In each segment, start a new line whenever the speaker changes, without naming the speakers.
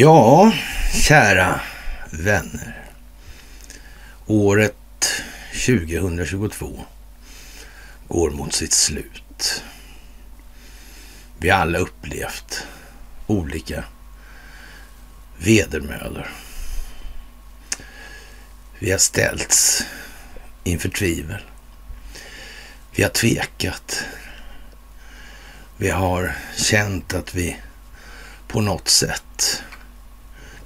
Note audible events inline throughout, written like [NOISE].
Ja, kära vänner. Året 2022 går mot sitt slut. Vi har alla upplevt olika vedermödor. Vi har ställts inför tvivel. Vi har tvekat. Vi har känt att vi på något sätt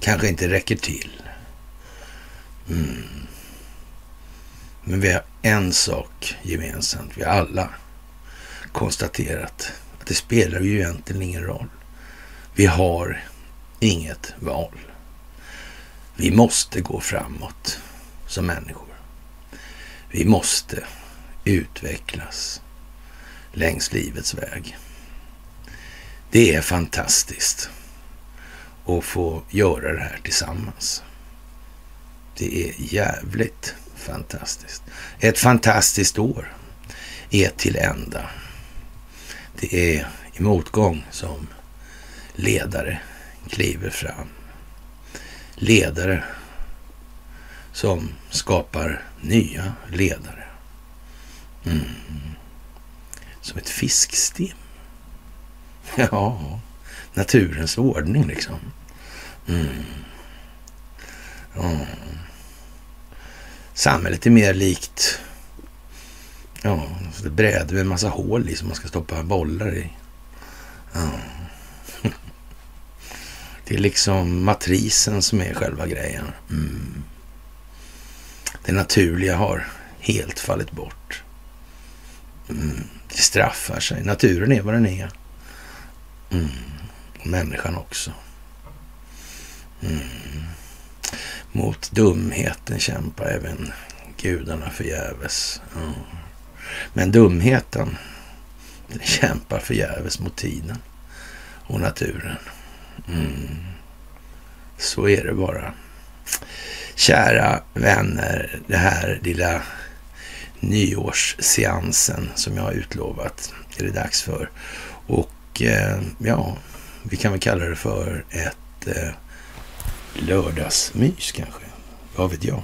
kanske inte räcker till. Mm. Men vi har en sak gemensamt. Vi har alla konstaterat att det spelar ju egentligen ingen roll. Vi har inget val. Vi måste gå framåt som människor. Vi måste utvecklas längs livets väg. Det är fantastiskt att få göra det här tillsammans. Det är jävligt fantastiskt. Ett fantastiskt år är till ända. Det är i motgång som ledare kliver fram. Ledare som skapar nya ledare. Mm. Som ett fiskstim. [LAUGHS] Ja, naturens ordning liksom. Mm. Mm. Samhället är mer likt ja, det bräde med en massa hål i som man ska stoppa bollar i. Ja. Det är liksom matrisen som är själva grejen. Mm. Det naturliga har helt fallit bort. Mm. Det straffar sig. Naturen är vad den är. Mm. Människan också. Mm. Mot dumheten kämpar även gudarna förgäves. Mm. Men dumheten den kämpar förgäves mot tiden och naturen. Mm. Så är det bara. Kära vänner, det här lilla nyårsseansen som jag har utlovat är det dags för. Och eh, ja, vi kan väl kalla det för ett eh, lördagsmys kanske. Vad vet jag?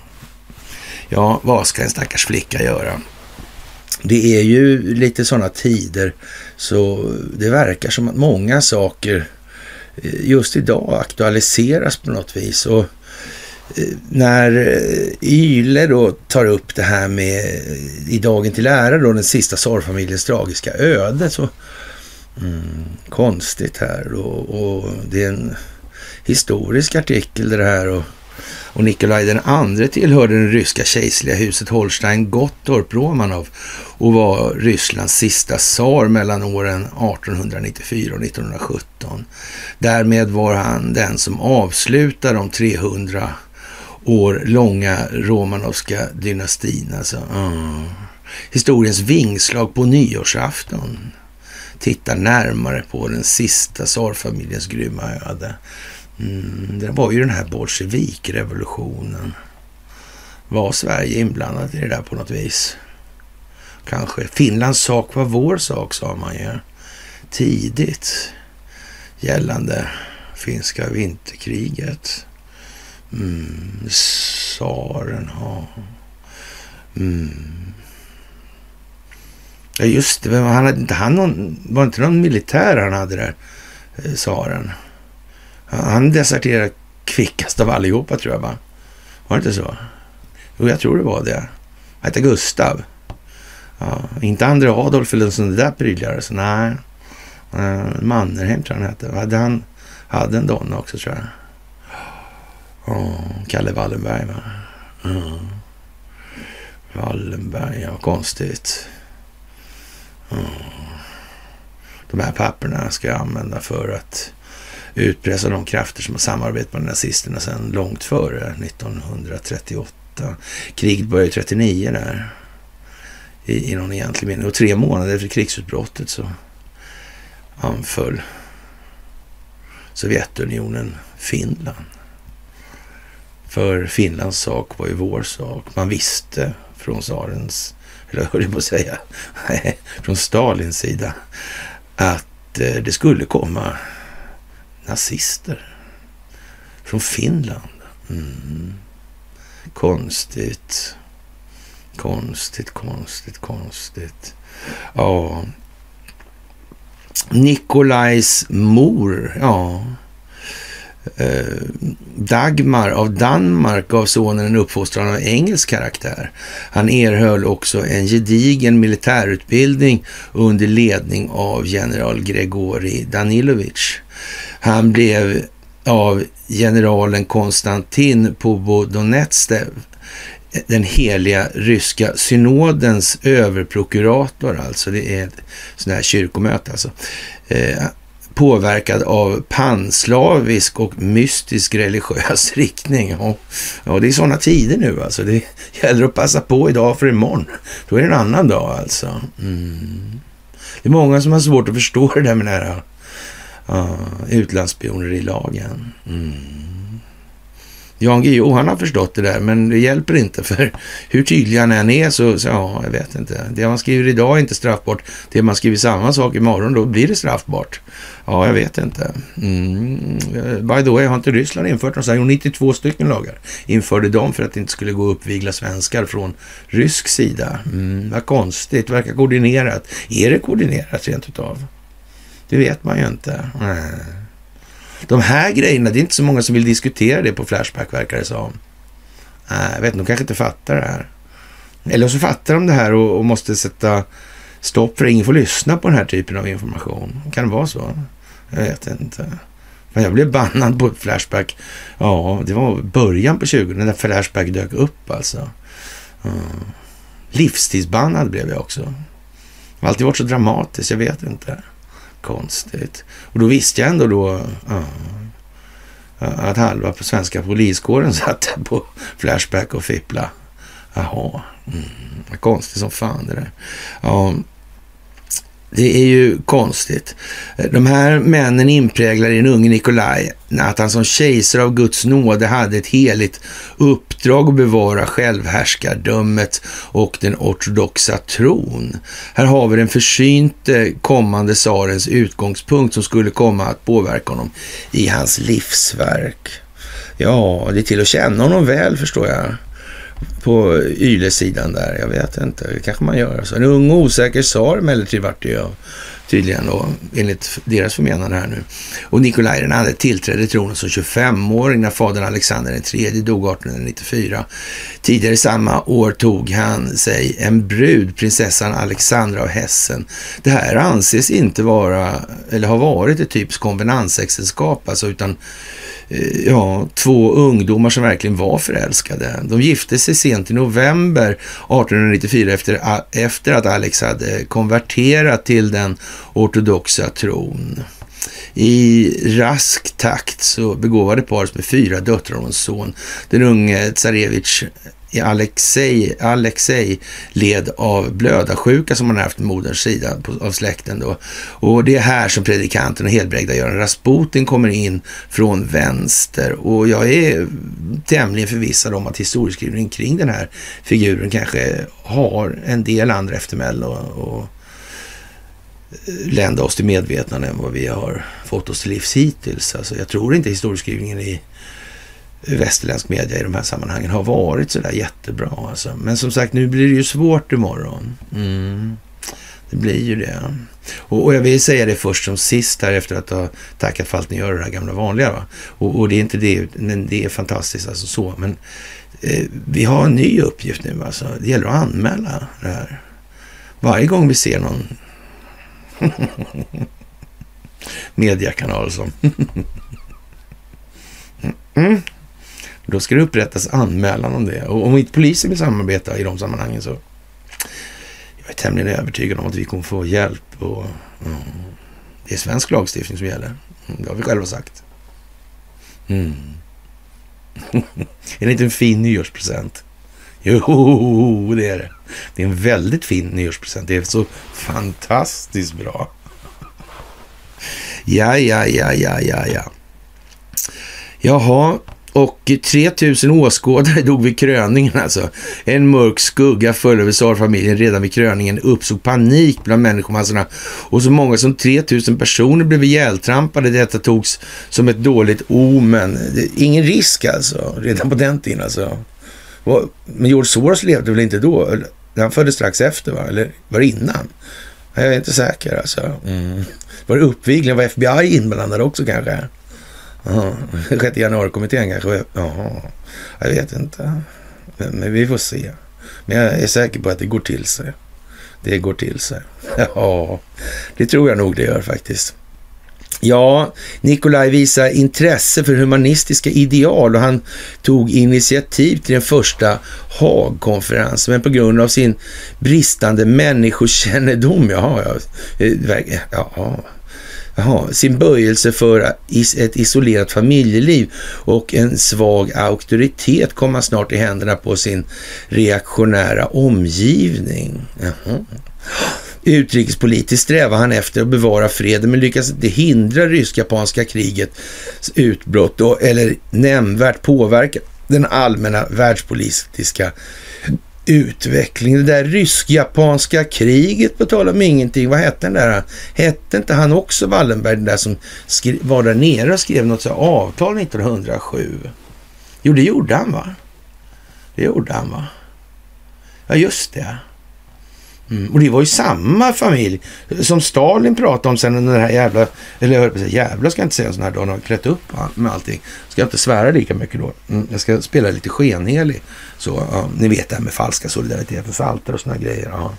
Ja, vad ska en stackars flicka göra? Det är ju lite sådana tider så det verkar som att många saker eh, just idag aktualiseras på något vis. Och eh, när eh, Yle då tar upp det här med i dagen till ära då den sista sorgfamiljens tragiska öde så mm, konstigt här och, och det är en historisk artikel det här och, och Nikolaj den andre tillhörde det ryska kejserliga huset Holstein Gottorp Romanov och var Rysslands sista tsar mellan åren 1894 och 1917. Därmed var han den som avslutade de 300 år långa romanovska dynastin. Alltså, uh. Historiens vingslag på nyårsafton tittar närmare på den sista tsarfamiljens grymma öde. Mm, det var ju den här bolsjevikrevolutionen. Var Sverige inblandat i det där på något vis? Kanske. Finlands sak var vår sak, sa man ju tidigt gällande finska vinterkriget. Mm, tsaren, ja. Mm. Ja, just det. Han hade inte han någon, var inte någon militär han hade där, eh, tsaren? Han deserterade kvickast av allihopa tror jag va? Var det inte så? Jo, jag tror det var det. Han hette Gustav. Ja, inte Andre Adolf eller sån där prydligare. Så nej. Eh, Mannerheim tror jag han hette. Hade han hade en donna också tror jag. Oh, Kalle Wallenberg va? Mm. Wallenberg, ja konstigt. Mm. De här papperna ska jag använda för att utpressa de krafter som har samarbetat med nazisterna sedan långt före 1938. Kriget började 39 där i, i någon egentlig mening. Och tre månader efter krigsutbrottet så anföll Sovjetunionen Finland. För Finlands sak var ju vår sak. Man visste från tsarens, eller höll jag på att säga, [LAUGHS] från Stalins sida att eh, det skulle komma nazister. Från Finland. Mm. Konstigt. Konstigt, konstigt, konstigt. Ja. Nikolajs mor, ja. Eh, Dagmar av Danmark gav sonen en uppfostran av engelsk karaktär. Han erhöll också en gedigen militärutbildning under ledning av general Gregori Danilovich. Han blev av generalen Konstantin Pobodonetstev den heliga ryska synodens överprokurator, alltså det är ett sånt här kyrkomöte alltså, eh, påverkad av panslavisk och mystisk religiös [LAUGHS] riktning. Ja, ja det är sådana tider nu alltså. Det gäller att passa på idag för imorgon. Då är det en annan dag alltså. Mm. Det är många som har svårt att förstå det där med den här uh, utlandsspionerilagen. Mm. Jan Guillou, han har förstått det där, men det hjälper inte [LAUGHS] för hur tydlig han än är så, så, ja, jag vet inte. Det man skriver idag är inte straffbart. Det man skriver samma sak imorgon, då blir det straffbart. Ja, jag vet inte. Mm. By the way, har inte Ryssland infört något sånt? Jo, 92 stycken lagar införde de för att det inte skulle gå att uppvigla svenskar från rysk sida. Mm, vad konstigt, verkar koordinerat. Är det koordinerat rent utav? Det vet man ju inte. Mm. De här grejerna, det är inte så många som vill diskutera det på Flashback verkar det som. Nej, jag vet inte, de kanske inte fattar det här. Eller så fattar de det här och, och måste sätta stopp för att ingen får lyssna på den här typen av information. Kan det vara så? Jag vet inte. Men jag blev bannad på Flashback. Ja, det var början på 20 när Flashback dök upp alltså. Mm. Livstidsbannad blev jag också. Det har alltid varit så dramatiskt, jag vet inte. Konstigt. Och då visste jag ändå då ja, att halva på svenska poliskåren [LAUGHS] satt på Flashback och fippla. Jaha, mm, konstigt som fan det där. Ja, det är ju konstigt. De här männen inpräglar i den unge Nikolaj att han som kejsare av Guds nåde hade ett heligt uppdrag att bevara självhärskardömet och den ortodoxa tron. Här har vi den försynte kommande tsarens utgångspunkt som skulle komma att påverka honom i hans livsverk. Ja, det är till att känna honom väl förstår jag på Yle-sidan där. Jag vet inte, det kanske man gör. Så en ung och osäker tsar emellertid vart det ju tydligen då, enligt deras förmenande här nu. Och Nikolaj den andre tillträdde tronen som 25-åring när fadern Alexander III dog 1894. Tidigare samma år tog han sig en brud, prinsessan Alexandra av Hessen. Det här anses inte vara, eller har varit ett typiskt konvenansäktenskap, alltså utan Eh, ja, två ungdomar som verkligen var förälskade. De gifte sig sent i november 1894 efter, efter att Alex hade konverterat till den ortodoxa tron. I rask takt så begåvade paret med fyra döttrar och en son. Den unge i Alexej, Alexej led av blödarsjuka som han haft på moderns sida av släkten. Då. Och det är här som predikanten och helbrägda Göran Rasputin kommer in från vänster. Och jag är tämligen förvissad om att historieskrivningen kring den här figuren kanske har en del andra eftermälen och, och lända oss till medvetande än vad vi har fått oss till livs hittills. Alltså, jag tror inte historieskrivningen i Eh, västerländsk media i de här sammanhangen har varit sådär jättebra. Alltså. Men som sagt, nu blir det ju svårt imorgon. Mm. Det blir ju det. Och, och, jag vill säga det först som sist här efter att ha tackat för allt ni gör, det här gamla vanliga. Va? Och, och, det är inte det, men det är fantastiskt alltså så. Men eh, vi har en ny uppgift nu alltså. Det gäller att anmäla det här. Varje gång vi ser någon [LAUGHS] mediekanal som [LAUGHS] mm. Då ska det upprättas anmälan om det. Och om inte polisen vill samarbeta i de sammanhangen så jag är tämligen övertygad om att vi kommer få hjälp. Och, mm, det är svensk lagstiftning som gäller. Det har vi själva sagt. Mm. [LAUGHS] är det inte en fin nyårspresent? Jo, det är det. Det är en väldigt fin nyårspresent. Det är så fantastiskt bra. Ja, ja, ja, ja, ja, ja. Jaha, och 3000 åskådare [LAUGHS] dog vid kröningen alltså. En mörk skugga föll över tsarfamiljen redan vid kröningen. uppstod panik bland människomassorna och så många som 3000 personer blev ihjältrampade. Detta togs som ett dåligt omen. Ingen risk alltså, redan på den tiden alltså. Men George Soros levde väl inte då? Han föddes strax efter va? Eller var det innan? Jag är inte säker alltså. Mm. Var det uppvigling? Var FBI inblandade också kanske? Jaha, 6 januari-kommittén kanske? Jaha, jag vet inte. Men, men, vi får se. Men jag är säker på att det går till sig. Det går till sig. [LAUGHS] Ja, det tror jag nog det gör faktiskt. Ja, Nikolaj visar intresse för humanistiska ideal och han tog initiativ till den första Haagkonferensen, men på grund av sin bristande människokännedom, jaha, ja, eh, ja, Jaha, sin böjelse för ett isolerat familjeliv och en svag auktoritet kom snart i händerna på sin reaktionära omgivning. Jaha. Utrikespolitiskt strävar han efter att bevara freden men lyckas inte hindra rysk-japanska krigets utbrott och, eller nämnvärt påverka den allmänna världspolitiska Utveckling? Det där rysk-japanska kriget på tal om ingenting. Vad hette den där? Hette inte han också Wallenberg, den där som var där nere och skrev något så avtal 1907? Jo, det gjorde han va? Det gjorde han va? Ja, just det. Mm. Och det var ju samma familj som Stalin pratade om sen den här jävla, eller jag säga, jävla ska jag inte säga en sån här dag, har klätt upp med allting. Ska jag inte svära lika mycket då. Mm. Jag ska spela lite skenhelig. Så, ja, ni vet det här med falska solidariteter, salter och såna grejer. Ja.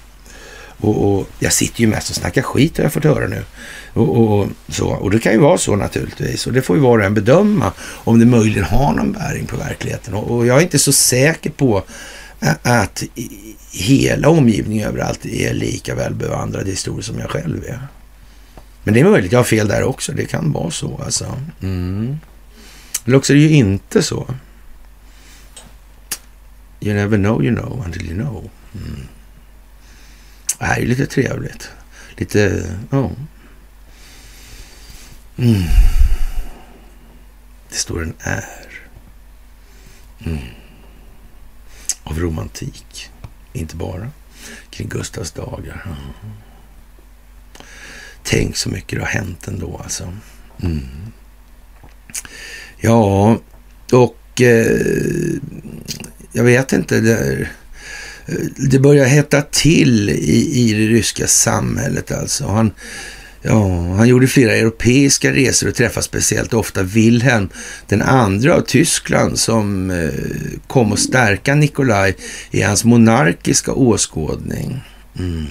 Och, och, jag sitter ju mest och snackar skit har jag fått höra nu. Och, och, så. och det kan ju vara så naturligtvis. Och det får ju var och en bedöma om det möjligen har någon bäring på verkligheten. Och, och jag är inte så säker på att hela omgivningen överallt är lika väl bevandrad historiskt som jag själv är. Men det är möjligt, jag har fel där också. Det kan vara så alltså. Mm. Eller också är det ju inte så. You never know you know until you know. Mm. Det här är lite trevligt. Lite, ja. Oh. Mm. Det står en är. Mm. Av romantik. Inte bara kring Gustavs dagar. Tänk så mycket det har hänt ändå alltså. Mm. Ja, och eh, jag vet inte. Det, eh, det börjar hetta till i, i det ryska samhället alltså. Han, Ja, han gjorde flera europeiska resor och träffade speciellt ofta Wilhelm den andra av Tyskland som eh, kom att stärka Nikolaj i hans monarkiska åskådning. Mm.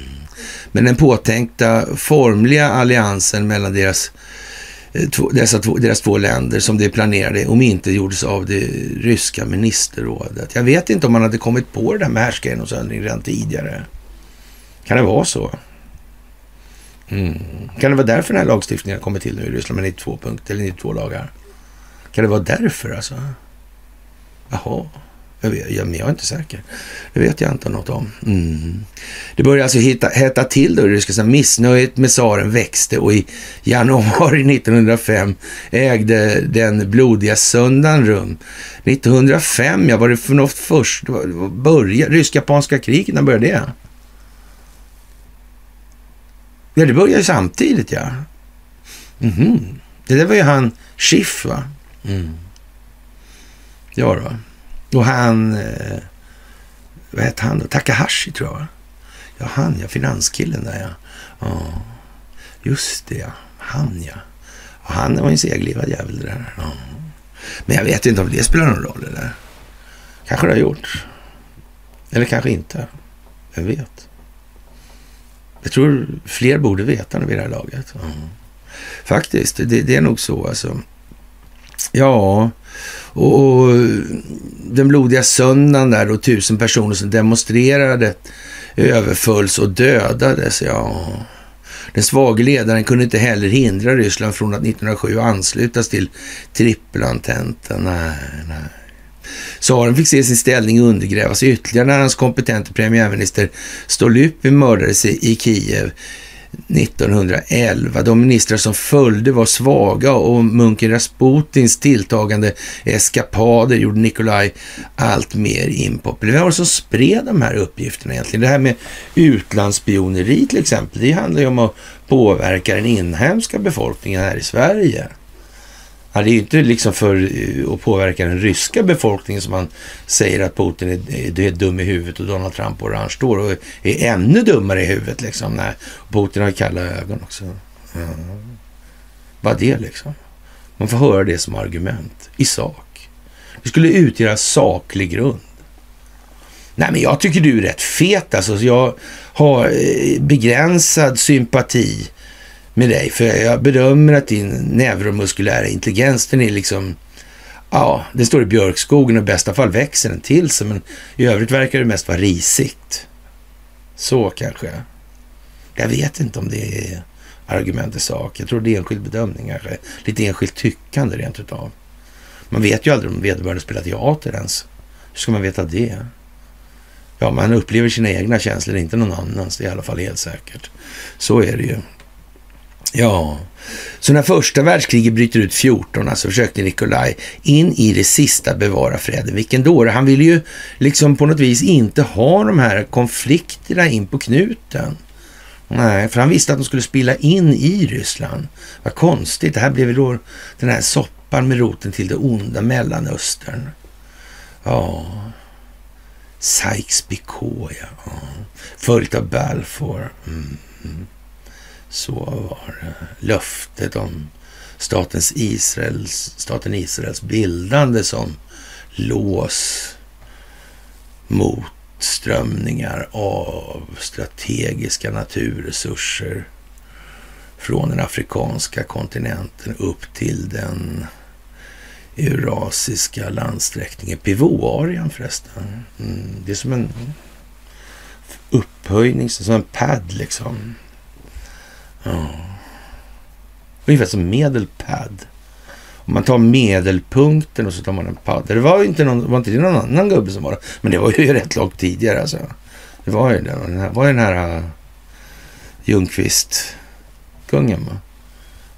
Men den påtänkta formliga alliansen mellan deras, eh, Två, dessa två, deras två länder som det planerade om inte gjordes av det ryska ministerrådet. Jag vet inte om man hade kommit på det där med härskargenomsöndring redan tidigare. Kan det vara så? Mm. Kan det vara därför den här lagstiftningen har kommit till nu i Ryssland med 92 punkter eller 92 lagar? Kan det vara därför alltså? Jaha, jag, vet, jag, jag är inte säker. Det vet jag inte något om. Mm. Det började alltså hitta, hetta till då i ryska missnöjet med tsaren växte och i januari [LAUGHS] 1905 ägde den blodiga söndagen rum. 1905, ja, var det för något först? Börja, rysk-japanska kriget, när började det? Ja, det började ju samtidigt ja. Mm -hmm. Det där var ju han Schiff va? Mm. Ja då. Och han, eh, vad hette han då? Takahashi tror jag Ja, han ja, finanskillen där ja. ja. Just det ja, han ja. Och han var en seglivad jävel det där. Ja. Men jag vet inte om det spelar någon roll eller? Kanske det har gjort. Eller kanske inte. Vem vet? Jag tror fler borde veta vid det här laget. Mm. Faktiskt, det, det, är nog så alltså. Ja, och, och, den blodiga söndagen där då tusen personer som demonstrerade överfölls och dödades. Ja. Den svage ledaren kunde inte heller hindra Ryssland från att 1907 anslutas till trippelantenten. Nej, nej. Tsaren fick se sin ställning undergrävas ytterligare när hans kompetente premiärminister Stolypin mördades i Kiev 1911. De ministrar som följde var svaga och munken Rasputins tilltagande eskapader gjorde Nikolaj allt mer impopulär. Vem var det som spred de här uppgifterna egentligen? Det här med utlandsspioneri till exempel, det handlar ju om att påverka den inhemska befolkningen här i Sverige. Ja, det är ju inte liksom för eh, att påverka den ryska befolkningen som man säger att Putin är, är dum i huvudet och Donald Trump och orange står och är ännu dummare i huvudet. Liksom. Nej, Putin har kalla ögon också. Ja. Vad det liksom? Man får höra det som argument i sak. Det skulle utgöra saklig grund. Nej, men jag tycker du är rätt fet alltså. Jag har eh, begränsad sympati med dig. För jag bedömer att din neuromuskulära intelligens, den är liksom... Ja, det står i björkskogen och i bästa fall växer den till sig. Men i övrigt verkar det mest vara risigt. Så kanske. Jag vet inte om det är argument i sak. Jag tror det är enskild bedömning kanske. Lite enskilt tyckande rent utav. Man vet ju aldrig om vederbörande spelar teater ens. Hur ska man veta det? Ja, man upplever sina egna känslor, inte någon annans. Det är i alla fall helt säkert. Så är det ju. Ja, så när första världskriget bryter ut 14, alltså försökte Nikolaj in i det sista bevara freden. Vilken dåre. Han ville ju liksom på något vis inte ha de här konflikterna in på knuten. Nej, för han visste att de skulle spilla in i Ryssland. Vad konstigt. Det här blev då den här soppan med roten till det onda Mellanöstern. Ja, Sykes-Picot, ja. Följt av Balfour. Mm. mm. Så var det. Löftet om statens Israels, staten Israels bildande som lås mot strömningar av strategiska naturresurser från den afrikanska kontinenten upp till den eurasiska landsträckningen, Pivotarien förresten. Mm, det är som en upphöjning, som en pad liksom. Ja. Ungefär som medelpad. Om man tar medelpunkten och så tar man en padda. Det var inte någon, var inte det någon annan gubbe som var det. Men det var ju [LAUGHS] rätt långt tidigare alltså. Det var ju den här, var ju den här uh, Ljungqvist-kungen va?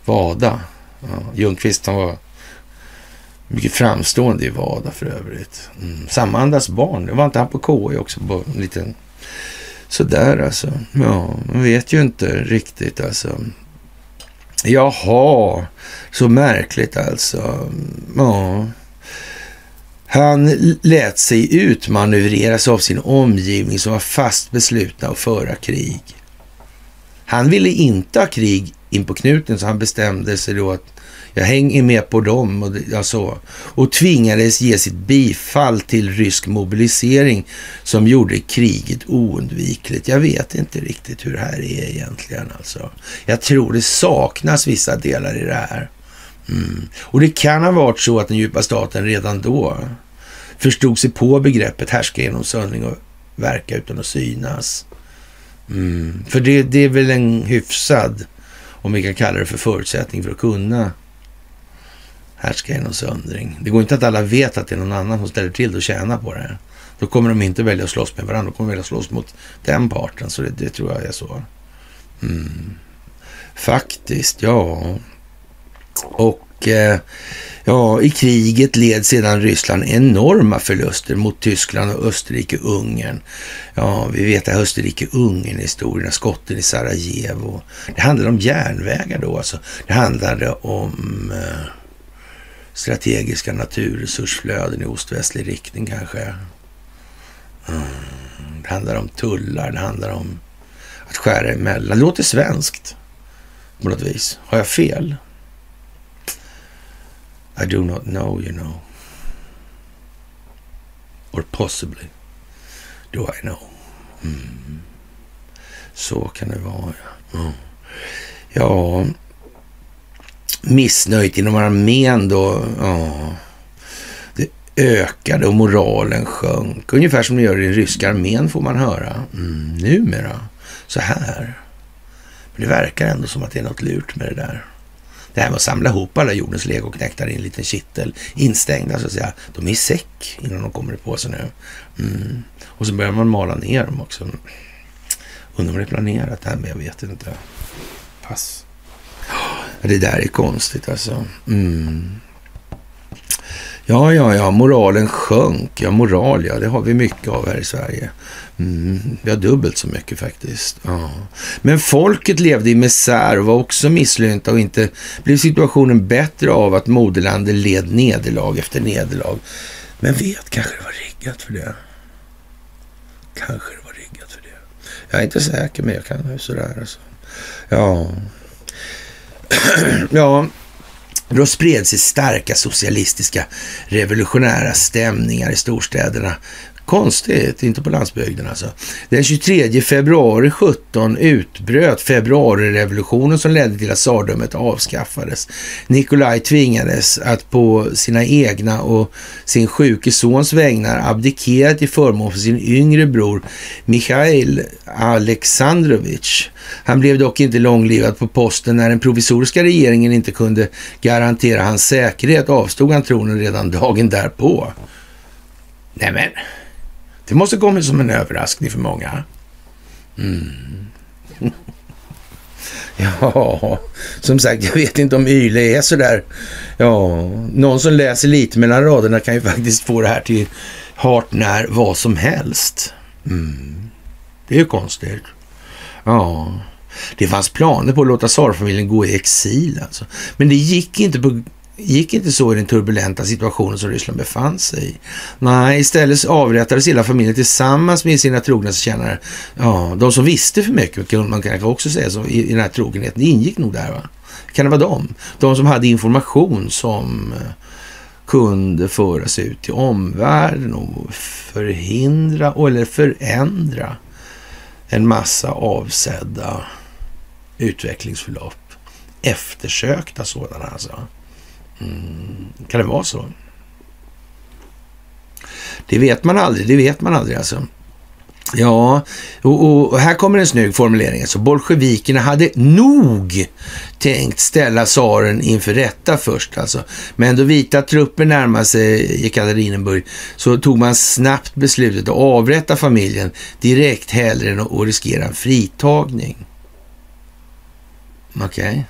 Vada. Ja, Ljungqvist han var mycket framstående i Vada för övrigt. Mm. Samma andas barn. Det var inte han på KI också på en liten Sådär alltså. Ja, man vet ju inte riktigt alltså. Jaha, så märkligt alltså. Ja. Han lät sig utmanövreras av sin omgivning som var fast beslutna att föra krig. Han ville inte ha krig in på knuten så han bestämde sig då att jag hänger med på dem och, alltså, och tvingades ge sitt bifall till rysk mobilisering som gjorde kriget oundvikligt. Jag vet inte riktigt hur det här är egentligen. Alltså. Jag tror det saknas vissa delar i det här. Mm. Och det kan ha varit så att den djupa staten redan då förstod sig på begreppet härska genom söndring och verka utan att synas. Mm. För det, det är väl en hyfsad, om vi kan kalla det för förutsättning för att kunna härskare i någon söndring. Det går inte att alla vet att det är någon annan som ställer till det och tjänar på det. Då kommer de inte välja att slåss med varandra. de kommer välja att slåss mot den parten. Så det, det tror jag är så. Mm. Faktiskt, ja. Och eh, ja, i kriget led sedan Ryssland enorma förluster mot Tyskland och Österrike-Ungern. Ja, vi vet att Österrike-Ungern-historierna, skotten i Sarajevo. Det handlade om järnvägar då alltså. Det handlade om eh, strategiska naturresursflöden i ost-västlig riktning kanske. Mm. Det handlar om tullar, det handlar om att skära emellan. Det låter svenskt på något vis. Har jag fel? I do not know, you know. Or possibly do I know. Mm. Så kan det vara, ja. Mm. Ja, missnöjt inom armén då. Ja, det ökade och moralen sjönk. Ungefär som det gör i den ryska armén får man höra. Mm, numera. Så här. Men det verkar ändå som att det är något lurt med det där. Det här med att samla ihop alla jordens legoknektar i en liten kittel, instängda så att säga. De är i säck innan de kommer på sig nu. Mm. Och så börjar man mala ner dem också. Undrar om det är planerat det här, men jag vet inte. Pass. Det där är konstigt alltså. Mm. Ja, ja, ja, moralen sjönk. Ja, moral, ja, det har vi mycket av här i Sverige. Mm, vi har dubbelt så mycket faktiskt. Ja. Men folket levde i misär och var också misslynta och inte blev situationen bättre av att moderlandet led nederlag efter nederlag. Men vet, kanske det var riggat för det. Kanske det var riggat för det. Jag är inte säker, men jag kan ju sådär alltså. Ja. [CLEARS THROAT] ja, då spred sig starka socialistiska revolutionära stämningar i storstäderna. Konstigt, inte på landsbygden alltså. Den 23 februari 17 utbröt februarirevolutionen som ledde till att tsardömet avskaffades. Nikolaj tvingades att på sina egna och sin sjuke sons vägnar abdikera till förmån för sin yngre bror Mikhail Alexandrovich. Han blev dock inte långlivad på posten när den provisoriska regeringen inte kunde garantera hans säkerhet avstod han tronen redan dagen därpå. Nämen. Det måste kommit som en överraskning för många. Mm. [LAUGHS] ja, som sagt, jag vet inte om Yle är sådär. Ja, någon som läser lite mellan raderna kan ju faktiskt få det här till hart när vad som helst. Mm. Det är ju konstigt. Ja, det fanns planer på att låta tsarfamiljen gå i exil alltså. Men det gick inte på gick inte så i den turbulenta situationen som Ryssland befann sig i. Nej, istället avrättades hela familjen tillsammans med sina trognaste tjänare. Ja, de som visste för mycket, kan man kanske också säga, så, i, i den här trogenheten, det ingick nog där. Va? Kan det vara de? De som hade information som eh, kunde föras ut till omvärlden och förhindra eller förändra en massa avsedda utvecklingsförlopp. Eftersökta sådana alltså. Mm. Kan det vara så? Det vet man aldrig, det vet man aldrig alltså. Ja, och, och, här kommer en snygg formulering. Alltså, bolsjevikerna hade nog tänkt ställa tsaren inför rätta först. Alltså. Men då vita trupper närmade sig Jekaterinburg så tog man snabbt beslutet att avrätta familjen direkt hellre än att riskera en fritagning. Okej. Okay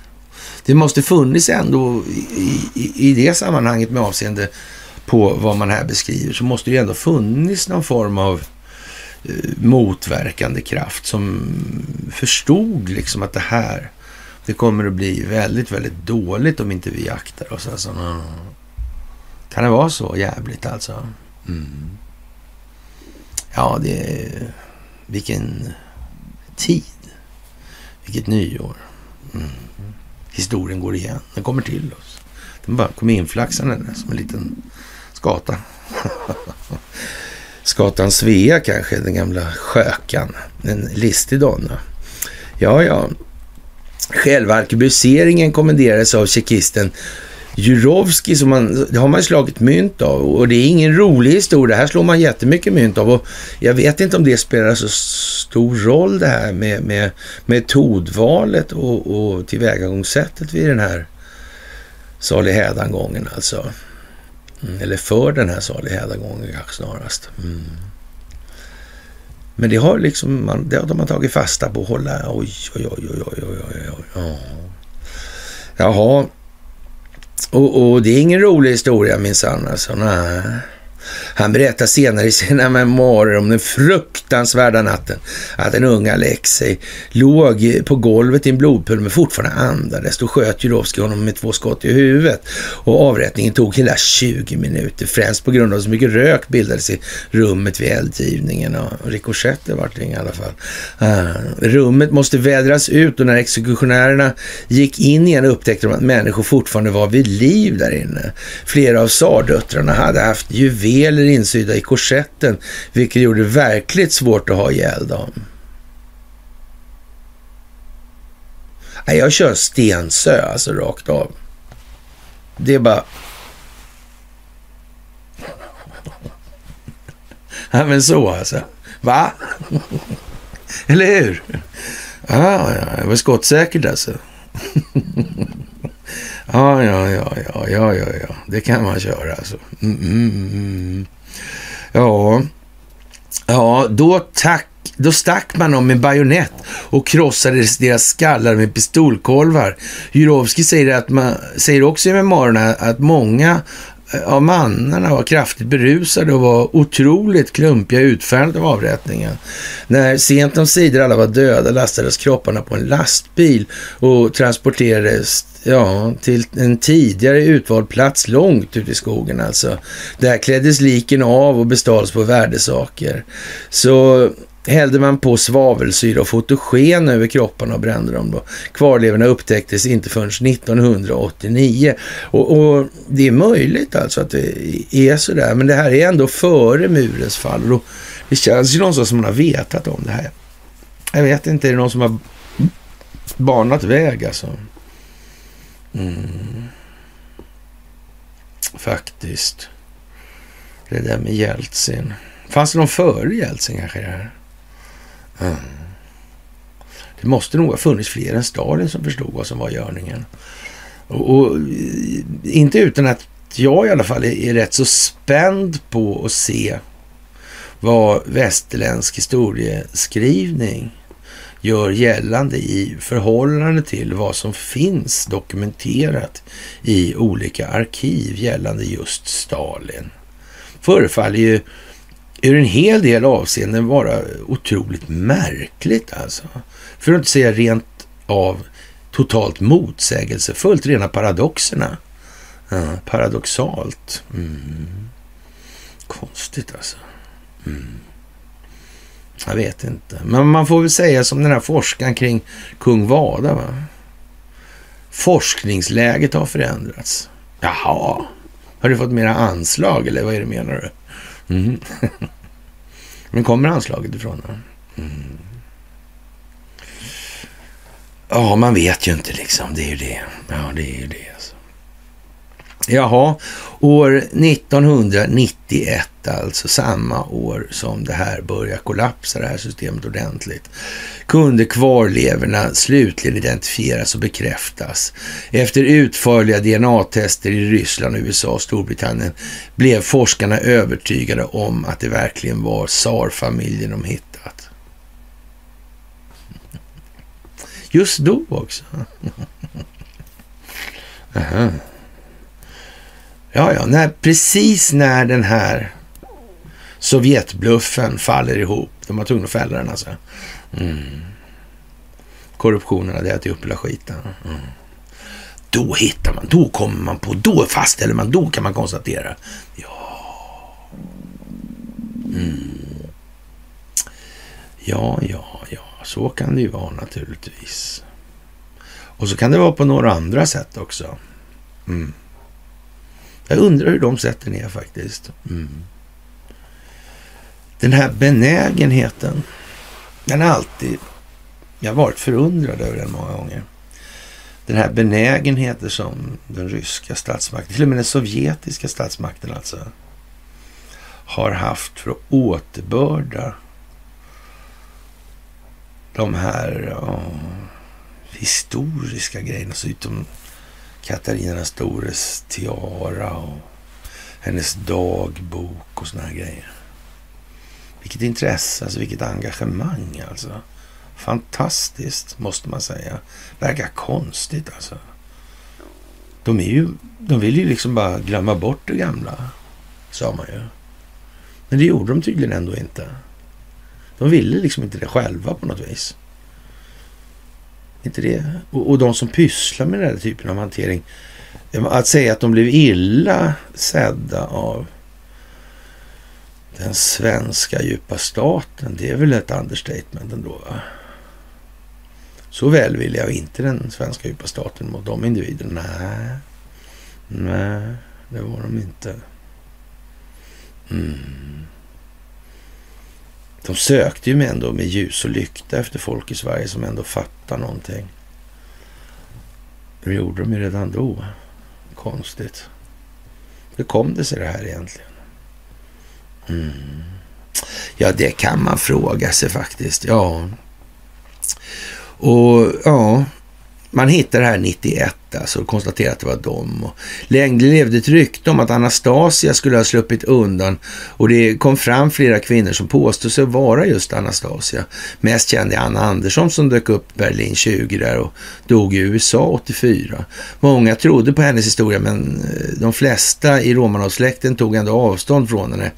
det måste funnits ändå i, i, i det sammanhanget med avseende på vad man här beskriver så måste det ju ändå funnits någon form av eh, motverkande kraft som förstod liksom att det här, det kommer att bli väldigt, väldigt dåligt om inte vi aktar oss. Alltså, kan det vara så jävligt alltså? Mm. Ja, det är... Vilken tid. Vilket nyår. Mm historien går igen. Den kommer till oss. Den bara kommer inflaxande som en liten skata. [LAUGHS] Skatan Svea kanske, den gamla skökan. En listig donna. Ja, ja. Själva arkebuseringen kommenderades av tjeckisten Jurovski som man, det har man slagit mynt av och det är ingen rolig historia. Det här slår man jättemycket mynt av och jag vet inte om det spelar så stor roll det här med, med metodvalet och, och tillvägagångssättet vid den här salig hädangången alltså. Mm, eller för den här salig hädangången kanske snarast. Mm. Men det har liksom man, det har man tagit fasta på att hålla. Oj, oj, oj, oj, oj, oj, oj, oj. Jaha, och, och, det är ingen rolig historia minsann alltså. Nej. Han berättar senare i sina [LAUGHS] memoarer om den fruktansvärda natten att den unga Alexei låg på golvet i en blodpöl men fortfarande andades. Då sköt Jurovskij honom med två skott i huvudet och avrättningen tog hela 20 minuter, främst på grund av så mycket rök bildades i rummet vid eldgivningen. Och rikoschetter vart det i alla fall. Uh, rummet måste vädras ut och när exekutionärerna gick in igen upptäckte de att människor fortfarande var vid liv där inne. Flera av tsardöttrarna hade haft juveler juveler insydda i korsetten, vilket gjorde det verkligt svårt att ha ihjäl dem. Nej, jag kör Stensö, alltså rakt av. Det är bara... Ja, men så alltså. Va? Eller hur? Ja, ja, det var skottsäkert alltså. Ja, ja, ja, ja, ja, ja, ja. det kan man köra alltså. Mm, mm, mm. Ja, ja, då tack då stack man dem med bajonett och krossade deras skallar med pistolkolvar. Jurovski säger, att man, säger också i memoarerna att många av mannarna var kraftigt berusade och var otroligt klumpiga i utförandet av avrättningen. När sent om sidor alla var döda lastades kropparna på en lastbil och transporterades ja, till en tidigare utvald plats långt ute i skogen alltså. Där kläddes liken av och bestals på värdesaker. Så hällde man på svavelsyra och fotogen över kropparna och brände dem. Då. Kvarlevorna upptäcktes inte förrän 1989. Och, och, det är möjligt alltså att det är sådär, men det här är ändå före murens fall. Och då, det känns ju någonstans som man har vetat om det här. Jag vet inte, är det någon som har banat väg alltså? Mm. Faktiskt. Det där med Jeltsin. Fanns det någon före Jeltsin kanske det här? Mm. Det måste nog ha funnits fler än Stalin som förstod vad som var görningen. Och, och, eh, inte utan att jag i alla fall är, är rätt så spänd på att se vad västerländsk historieskrivning gör gällande i förhållande till vad som finns dokumenterat i olika arkiv gällande just Stalin. Förefaller ju ur en hel del avseenden vara otroligt märkligt alltså. För att inte säga rent av totalt motsägelsefullt, rena paradoxerna. Ja, paradoxalt. Mm. Konstigt alltså. Mm. Jag vet inte. Men man får väl säga som den här forskaren kring kung Vada. Va? Forskningsläget har förändrats. Jaha, har du fått mera anslag eller vad är det menar du? Mm. [LAUGHS] Men kommer anslaget ifrån? Mm. Ja, man vet ju inte liksom. Det är ju det. Ja, det är ju det. Jaha, år 1991 alltså, samma år som det här börjar kollapsa, det här systemet ordentligt, kunde kvarlevorna slutligen identifieras och bekräftas. Efter utförliga DNA-tester i Ryssland, USA och Storbritannien blev forskarna övertygade om att det verkligen var tsarfamiljen de hittat. Just då också. [LAUGHS] Aha. Ja, ja, när, precis när den här Sovjetbluffen faller ihop. De var tvungna att fälla den alltså. Mm. Korruptionen hade ätit upp hela skiten. Mm. Då hittar man, då kommer man på, då fastställer man, då kan man konstatera. Ja. Mm. Ja, ja, ja, så kan det ju vara naturligtvis. Och så kan det vara på några andra sätt också. Mm. Jag undrar hur de sätten är faktiskt. Mm. Den här benägenheten, den har alltid, jag har varit förundrad över den många gånger. Den här benägenheten som den ryska statsmakten, till och med den sovjetiska statsmakten alltså, har haft för att återbörda de här oh, historiska grejerna. Så utom Katarina den stores tiara och hennes dagbok och såna här grejer. Vilket intresse, alltså vilket engagemang alltså. Fantastiskt, måste man säga. Verkar konstigt alltså. De, är ju, de vill ju liksom bara glömma bort det gamla, sa man ju. Men det gjorde de tydligen ändå inte. De ville liksom inte det själva på något vis. Inte det? Och, och de som pysslar med den här typen av hantering, eh, att säga att de blev illa sedda av den svenska djupa staten, det är väl ett understatement ändå. Va? Så väl vill jag inte den svenska djupa staten mot de individerna. Nej, nej, det var de inte. Mm. De sökte ju ändå med ljus och lykta efter folk i Sverige som ändå fattar någonting. Det gjorde de ju redan då. Konstigt. Hur kom det sig det här egentligen? Mm. Ja, det kan man fråga sig faktiskt. Ja. Och ja, man hittade det här 91 alltså och konstaterade att det var dem. Och länge levde ett rykte om att Anastasia skulle ha sluppit undan och det kom fram flera kvinnor som påstod sig vara just Anastasia. Mest känd är Anna Andersson som dök upp Berlin 20 där och dog i USA 84. Många trodde på hennes historia men eh, de flesta i Romanovsläkten tog ändå avstånd från henne.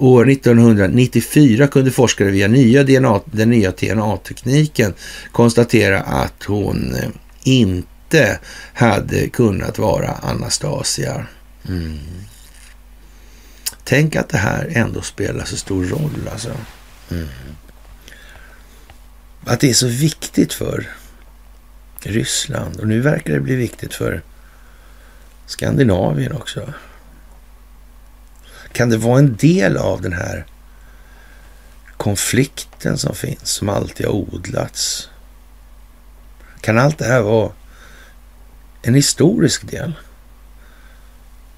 År 1994 kunde forskare via nya DNA, den nya DNA-tekniken konstatera att hon eh, inte hade kunnat vara Anastasia. Mm. Tänk att det här ändå spelar så stor roll alltså. Mm. Att det är så viktigt för Ryssland och nu verkar det bli viktigt för Skandinavien också. Kan det vara en del av den här konflikten som finns, som alltid har odlats? Kan allt det här vara en historisk del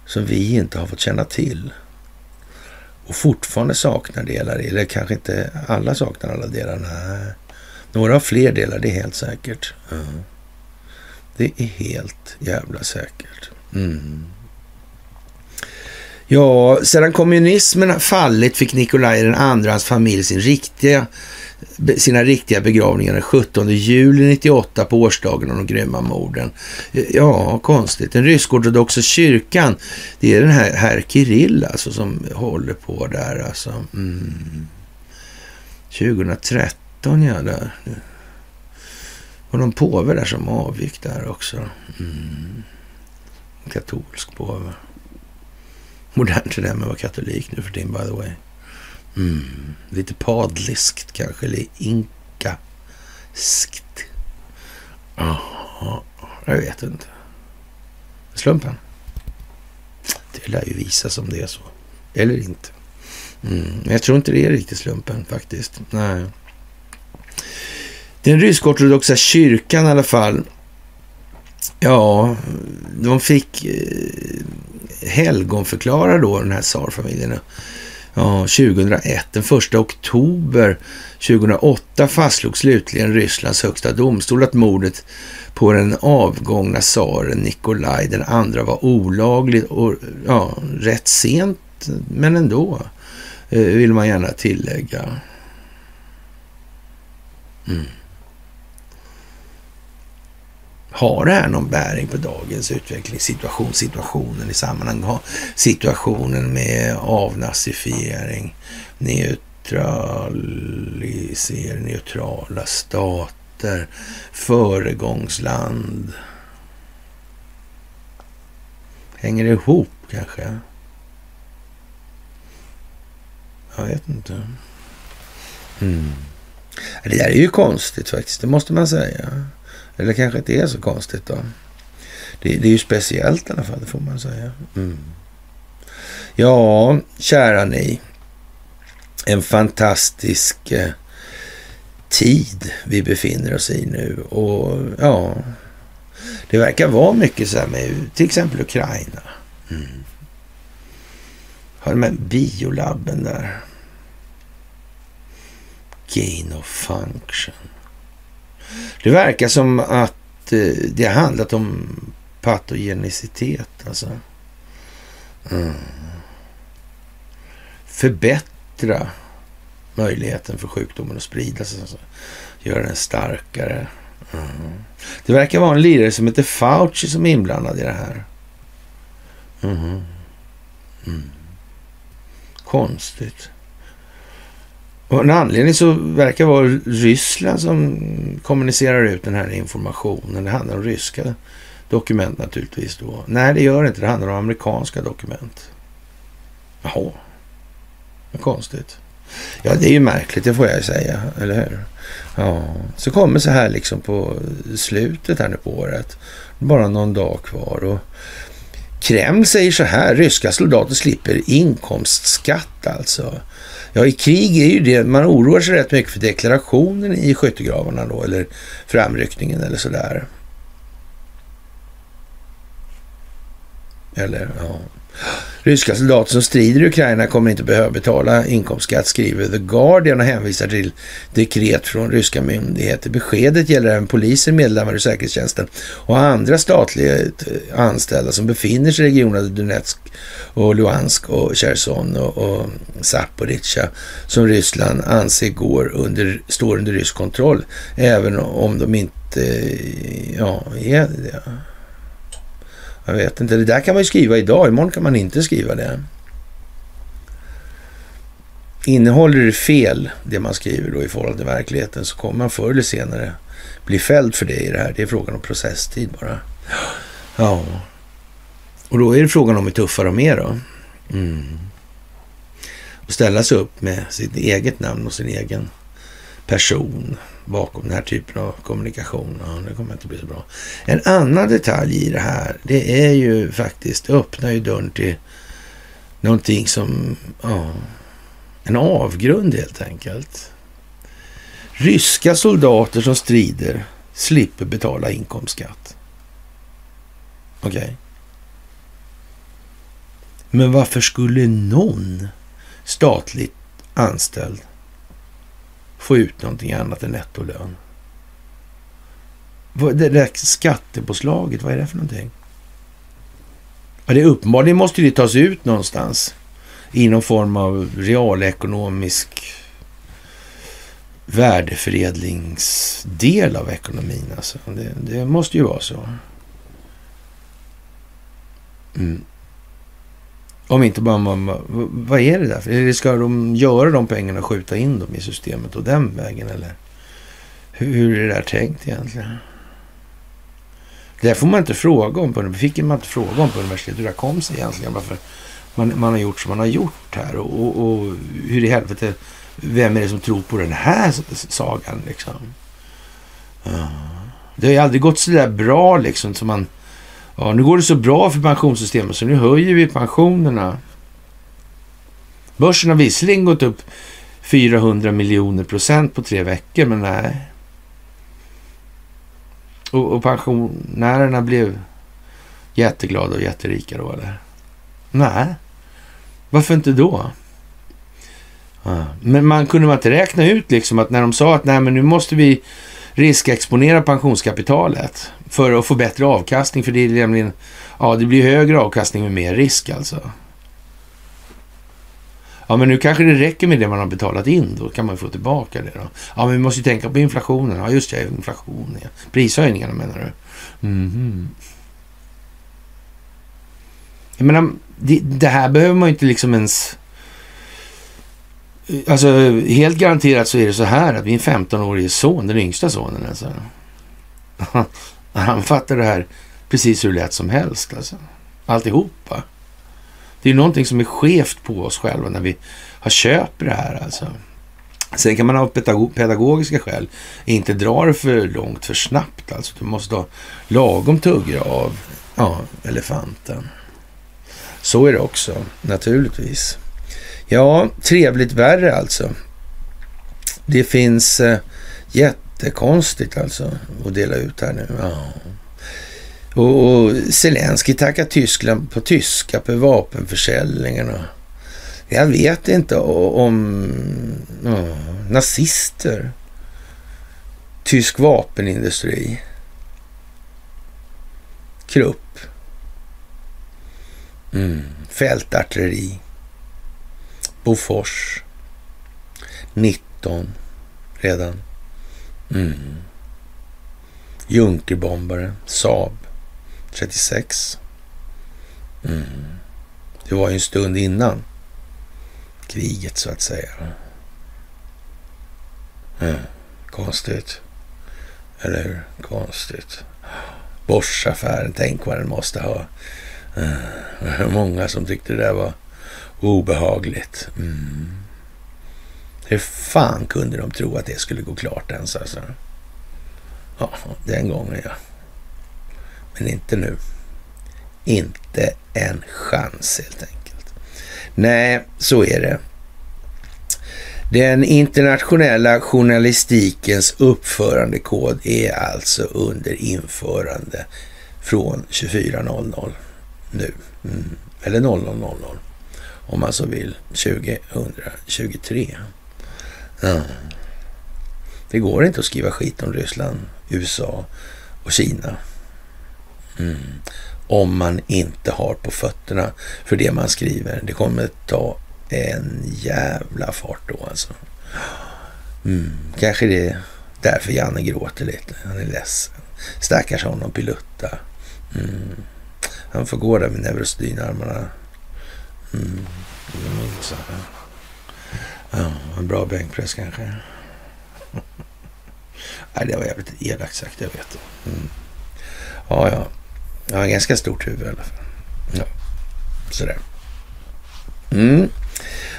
som vi inte har fått känna till och fortfarande saknar delar i, eller kanske inte alla saknar alla delar. Nej. Några har fler delar, det är helt säkert. Mm. Det är helt jävla säkert. Mm. Ja, sedan kommunismen fallit fick Nikolaj den andra hans familj sin riktiga, sina riktiga begravningar den 17 juli 98 på årsdagen av de grymma morden. Ja, konstigt. Den rysk-ortodoxa kyrkan, det är den här herr Kirill alltså som håller på där alltså. Mm. 2013 ja, där. Och någon påve där som avgick där också. Mm. Katolsk påve. Modernt det där med att vara katolik nu för tiden, by the way. Mm. Lite padliskt kanske, eller inkaskt. Jaha, jag vet inte. Slumpen? Det lär ju visa som det är så. Eller inte. Mm. Men jag tror inte det är riktigt slumpen faktiskt. Nej. Den rysk-ortodoxa kyrkan i alla fall. Ja, de fick eh, helgonförklara då den här tsarfamiljen. Ja, 2001. Den 1 oktober 2008 fastslog slutligen Rysslands högsta domstol att mordet på den avgångna tsaren Nikolaj den andra var olagligt och ja, rätt sent, men ändå, eh, vill man gärna tillägga. Mm. Har det här någon bäring på dagens utvecklingssituation, situationen i sammanhang, situationen med avnazifiering, neutralisering, neutrala stater, föregångsland? Hänger det ihop kanske? Jag vet inte. Mm. Det där är ju konstigt faktiskt, det måste man säga. Eller kanske inte är så konstigt då. Det, det är ju speciellt i alla fall, det får man säga. Mm. Ja, kära ni. En fantastisk eh, tid vi befinner oss i nu. Och ja, det verkar vara mycket så här med till exempel Ukraina. Mm. Har de här biolabben där. Gain of function. Det verkar som att eh, det har handlat om patogenicitet alltså. Mm. Förbättra möjligheten för sjukdomen att sprida sig. Alltså. Göra den starkare. Mm. Det verkar vara en lirare som heter Fauci som är inblandad i det här. Mm. Mm. Konstigt. Och en anledning så verkar vara Ryssland som kommunicerar ut den här informationen. Det handlar om ryska dokument naturligtvis då. Nej, det gör det inte. Det handlar om amerikanska dokument. Jaha. Vad konstigt. Ja, det är ju märkligt, det får jag ju säga, eller hur? Ja, så kommer så här liksom på slutet här nu på året. Bara någon dag kvar och Kreml säger så här, ryska soldater slipper inkomstskatt alltså. Ja, i krig är ju det, man oroar sig rätt mycket för deklarationen i skyttegravarna då, eller framryckningen eller sådär. Eller, ja. Ryska soldater som strider i Ukraina kommer inte behöva betala inkomstskatt, skriver The Guardian och hänvisar till dekret från ryska myndigheter. Beskedet gäller även poliser, medlemmar i säkerhetstjänsten och andra statliga eh, anställda som befinner sig i regionerna Donetsk och Luhansk och Cherson och, och Zaporizjzja som Ryssland anser går under, står under rysk kontroll, även om de inte eh, ja, är det. Jag vet inte. Det där kan man ju skriva idag. Imorgon kan man inte skriva det. Innehåller det fel, det man skriver då i förhållande till verkligheten, så kommer man förr eller senare bli fälld för det i det här. Det är frågan om processtid bara. Ja. Och då är det frågan om hur tuffa de är då. Mm. Och ställa sig upp med sitt eget namn och sin egen person bakom den här typen av kommunikation. Ja, det kommer inte bli så bra. En annan detalj i det här, det är ju faktiskt, öppnar ju dörren till någonting som, ja, en avgrund helt enkelt. Ryska soldater som strider slipper betala inkomstskatt. Okej. Okay. Men varför skulle någon statligt anställd få ut någonting annat än nettolön. Det där skattepåslaget, vad är det för någonting? Ja, det är uppenbarligen måste det tas ut någonstans i någon form av realekonomisk värdeförädlingsdel av ekonomin. Alltså. Det, det måste ju vara så. Mm. Om inte bara man, vad är det där för? Eller ska de göra de pengarna och skjuta in dem i systemet och den vägen eller? Hur, hur är det där tänkt egentligen? Det får man inte fråga om på, fick man inte fråga om på universitetet hur det kom sig egentligen. Varför man, man har gjort som man har gjort här och, och, och, hur i helvete, vem är det som tror på den här sagan liksom? Ja. Det har ju aldrig gått så där bra liksom som man Ja, nu går det så bra för pensionssystemet så nu höjer vi pensionerna. Börsen har visserligen gått upp 400 miljoner procent på tre veckor, men nej. Och, och pensionärerna blev jätteglada och jätterika då, eller? Nej, varför inte då? Ja. Men man kunde man inte räkna ut liksom att när de sa att nej, men nu måste vi riskexponera pensionskapitalet för att få bättre avkastning. För det är nämligen, ja det blir högre avkastning med mer risk alltså. Ja, men nu kanske det räcker med det man har betalat in. Då kan man få tillbaka det då. Ja, men vi måste ju tänka på inflationen. Ja, just det, Inflationen. Ja. Prishöjningarna menar du? Mm. Jag menar, det, det här behöver man ju inte liksom ens Alltså helt garanterat så är det så här att min 15-årige son, den yngsta sonen alltså. [LAUGHS] Han fattar det här precis hur lätt som helst alltså. Alltihopa. Det är någonting som är skevt på oss själva när vi har köper det här alltså. Sen kan man av pedagogiska skäl inte dra det för långt för snabbt. Alltså du måste ha lagom tugga av ja, elefanten. Så är det också naturligtvis. Ja, trevligt värre alltså. Det finns eh, jättekonstigt alltså att dela ut här nu. Ja. Och, och Zelensky tackar Tyskland på tyska för vapenförsäljningen. Och, jag vet inte om oh, nazister, tysk vapenindustri, Krupp, mm, fältartilleri. Bofors 19 redan. Mm. Junkerbombare, Saab 36. Mm. Det var ju en stund innan kriget så att säga. Mm. Konstigt. Eller hur? Konstigt. Boschaffären, tänk vad den måste ha. Mm. [LAUGHS] Många som tyckte det där var Obehagligt. Mm. Hur fan kunde de tro att det skulle gå klart ens alltså? Ja, den gången ja. Men inte nu. Inte en chans helt enkelt. Nej, så är det. Den internationella journalistikens uppförandekod är alltså under införande från 24.00 nu. Mm. Eller 0000 om man så vill, 2023. Ja. Det går inte att skriva skit om Ryssland, USA och Kina. Mm. Om man inte har på fötterna för det man skriver. Det kommer ta en jävla fart då alltså. Mm. Kanske det är därför Janne gråter lite. Han är ledsen. Stackars honom, Pilutta. Mm. Han får gå där med neurostynarmarna. Mm. Ja, en bra bänkpress kanske. [LAUGHS] Nej, det var jävligt elakt sagt, jag vet. Mm. Ja, ja. Jag har ganska stort huvud i alla fall. Ja, sådär. Mm.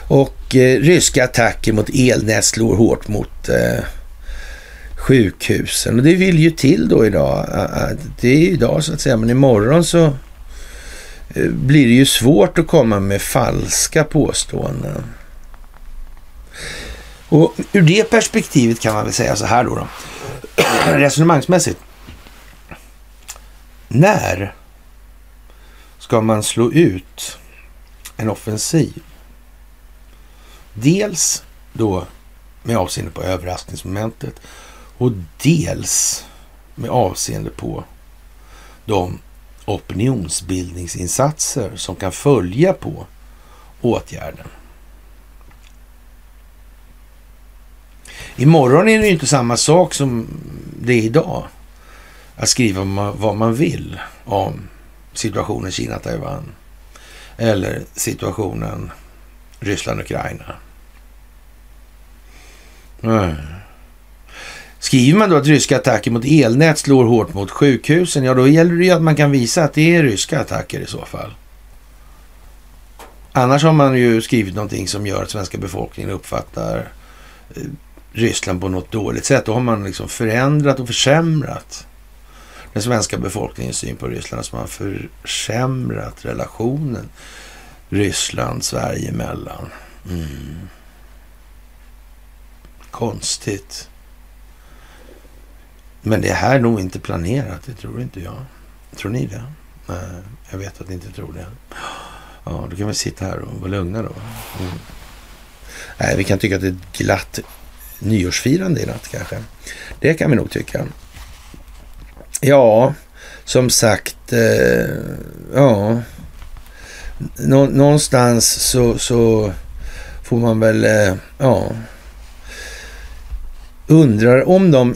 Och eh, ryska attacker mot elnät slår hårt mot eh, sjukhusen. Och det vill ju till då idag. Det är idag så att säga, men imorgon så eh, blir det ju svårt att komma med falska påståenden. Och ur det perspektivet kan man väl säga så här då. då. [CLEARS THROAT] Resonemangsmässigt. När ska man slå ut en offensiv? Dels då med avseende på överraskningsmomentet och dels med avseende på de opinionsbildningsinsatser som kan följa på åtgärden. Imorgon är det ju inte samma sak som det är idag. Att skriva vad man vill om situationen Kina-Taiwan. Eller situationen Ryssland-Ukraina. Mm. Skriver man då att ryska attacker mot elnät slår hårt mot sjukhusen, ja då gäller det ju att man kan visa att det är ryska attacker i så fall. Annars har man ju skrivit någonting som gör att svenska befolkningen uppfattar eh, Ryssland på något dåligt sätt. Då har man liksom förändrat och försämrat den svenska befolkningens syn på Ryssland. Alltså man har försämrat relationen Ryssland-Sverige emellan. Mm. Konstigt. Men det här är nog inte planerat, det tror inte jag. Tror ni det? Nej, jag vet att ni inte tror det. Ja, då kan vi sitta här och vara lugna då. Mm. Nej, vi kan tycka att det är ett glatt nyårsfirande i natt kanske. Det kan vi nog tycka. Ja, som sagt, eh, ja. Nå någonstans så, så får man väl, eh, ja. Undrar om de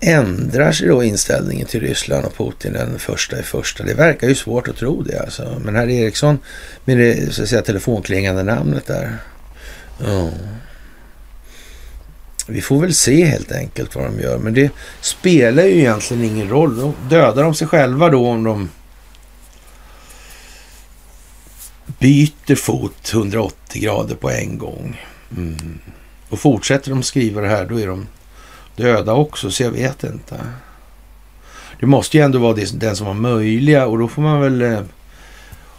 ändrar sig då inställningen till Ryssland och Putin den första i första. Det verkar ju svårt att tro det alltså. Men herr Eriksson med det så att säga, telefonklingande namnet där. Ja. Vi får väl se helt enkelt vad de gör. Men det spelar ju egentligen ingen roll. De dödar de sig själva då om de byter fot 180 grader på en gång. Mm. Och fortsätter de skriva det här, då är de döda också, så jag vet inte. Det måste ju ändå vara det, den som var möjliga och då får man väl eh,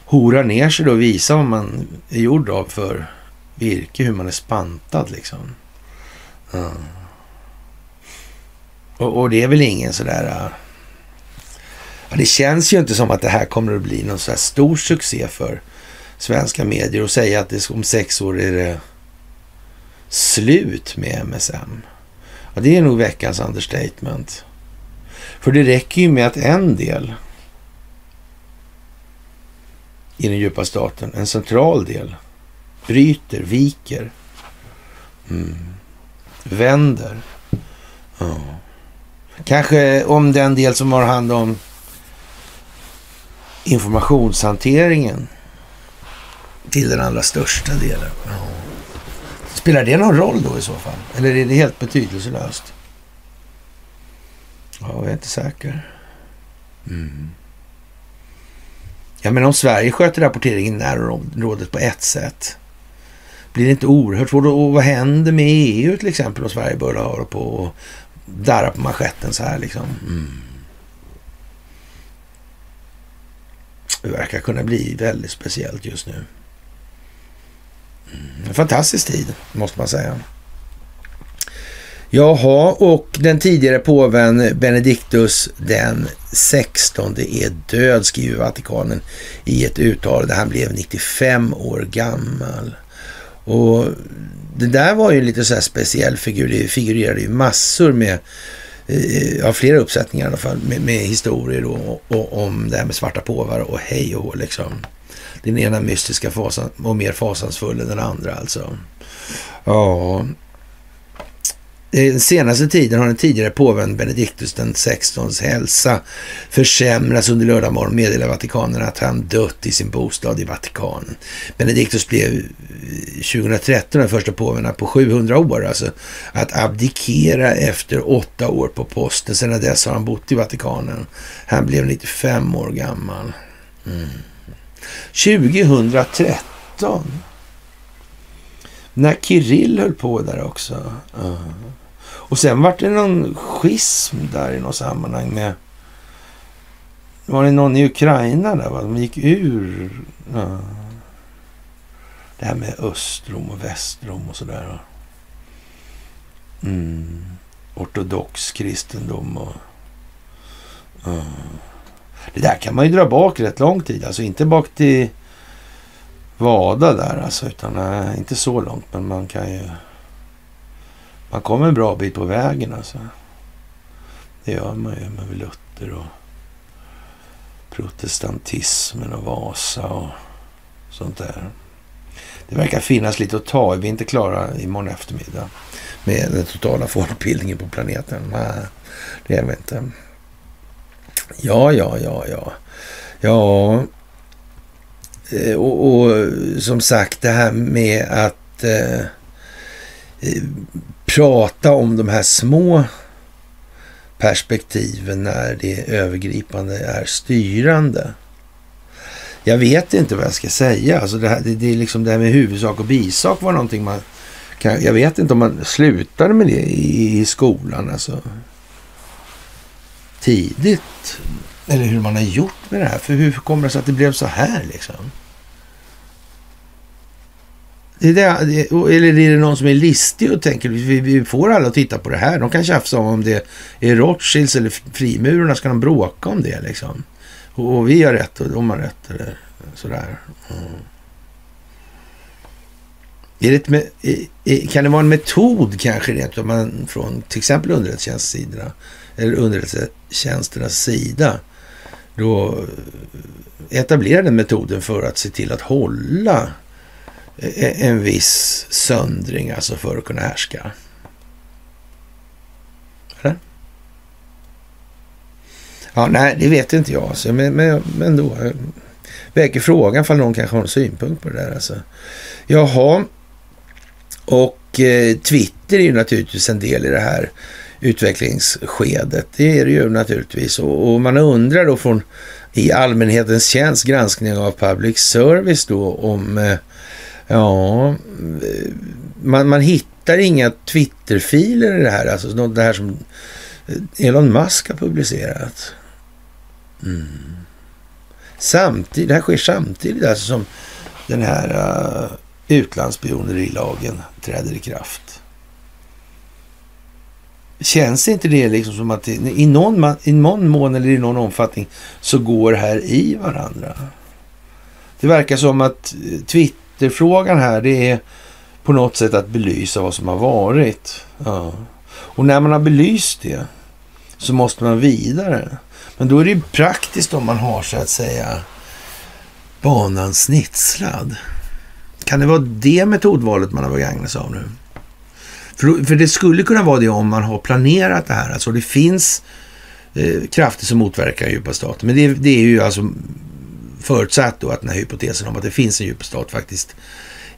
hora ner sig då och visa vad man är gjord av för virke, hur man är spantad liksom. Ja. Och, och, det är väl ingen sådär... Äh, ja, det känns ju inte som att det här kommer att bli någon så här stor succé för svenska medier och säga att det om sex år är det slut med MSM. Ja, det är nog veckans understatement. För det räcker ju med att en del i den djupa staten, en central del, bryter, viker. Mm vänder. Ja. Kanske om den del som har hand om informationshanteringen till den allra största delen. Ja. Spelar det någon roll då i så fall? Eller är det helt betydelselöst? Ja, jag är inte säker. Mm. Ja, men om Sverige sköter rapporteringen i närområdet på ett sätt blir det inte oerhört svårt? Och vad händer med EU till exempel om Sverige börjar höra på och darra på manschetten så här liksom? Mm. Det verkar kunna bli väldigt speciellt just nu. Mm. En fantastisk tid, måste man säga. Jaha, och den tidigare påven Benediktus den 16 är död, skriver Vatikanen i ett uttalande. Han blev 95 år gammal. Och det där var ju lite så här speciell figur. Det figurerade ju massor med, eh, ja flera uppsättningar i alla fall, med, med historier då, och, och, om det här med svarta påvar och hej och liksom. Den ena mystiska fasan och mer fasansfull än den andra alltså. Ja, den senaste tiden har den tidigare påven Benediktus den 16s hälsa försämrats under lördag morgon meddelar Vatikanen att han dött i sin bostad i Vatikanen. Benediktus blev eh, 2013 den första påven på 700 år, alltså att abdikera efter åtta år på posten. Sedan dess har han bott i Vatikanen. Han blev 95 år gammal. Mm. 2013 när Kirill höll på där också. Uh. Och sen var det någon schism där i något sammanhang med... Var det någon i Ukraina där va? De gick ur... Uh. Det här med Östrom och Västrom och sådär. Mm. Ortodox kristendom och... Uh. Det där kan man ju dra bak rätt lång tid. Alltså inte bak till vada där alltså, utan nej, inte så långt, men man kan ju... Man kommer en bra bit på vägen alltså. Det gör man ju med Luther och protestantismen och Vasa och sånt där. Det verkar finnas lite att ta Vi är inte klara imorgon eftermiddag med den totala folkbildningen på planeten. Nej, det är vi inte. Ja, ja, ja, ja. Ja, Eh, och, och, som sagt det här med att eh, eh, prata om de här små perspektiven när det övergripande är styrande. Jag vet inte vad jag ska säga. Alltså det, här, det, det är liksom det här med huvudsak och bisak var någonting man kan, Jag vet inte om man slutade med det i, i skolan. Alltså tidigt. Eller hur man har gjort med det här. För hur kommer det sig att det blev så här liksom? Det är det, eller är det någon som är listig och tänker vi, vi får alla att titta på det här. De kan tjafsa om om det är Rothschilds eller frimurarna. Ska de bråka om det liksom? Och, och vi har rätt och de har rätt. Eller sådär. Mm. Är det ett, kan det vara en metod kanske rent om man från till exempel underrättelsetjänstsidorna eller underrättelsetjänsternas sida då etablerade metoden för att se till att hålla eh, en viss söndring alltså för att kunna härska. Eller? Ja, nej, det vet inte jag. Alltså. Men, men, men då eh, väcker frågan ifall någon kanske har en synpunkt på det där. Alltså. Jaha, och eh, Twitter är ju naturligtvis en del i det här utvecklingsskedet. Det är det ju naturligtvis. Och, och man undrar då från i allmänhetens tjänst granskning av public service då om eh, Ja, eh, man, man hittar inga Twitterfiler i det här. Alltså det här som eh, Elon Musk har publicerat. Mm. Samtidigt, det här sker samtidigt alltså som den här uh, utlandsspionerilagen träder i kraft. Känns inte det liksom som att det, i, någon, i någon mån eller i någon omfattning så går det här i varandra? Det verkar som att eh, Twitterfrågan här det är på något sätt att belysa vad som har varit. Ja. Och när man har belyst det så måste man vidare. Men då är det ju praktiskt om man har så att säga banan snitslad. Kan det vara det metodvalet man har begagnat sig av nu? För, för det skulle kunna vara det om man har planerat det här. Alltså det finns eh, krafter som motverkar djupa staten. Men det, det är ju alltså Förutsatt då att den här hypotesen om att det finns en djup stat faktiskt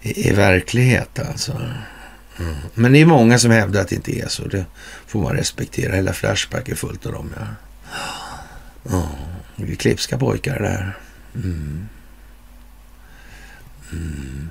är verklighet alltså. Mm. Men det är många som hävdar att det inte är så. Det får man respektera. Hela Flashback är fullt av dem. Ja. Oh, det är klipska pojkar där. Mm. Mm.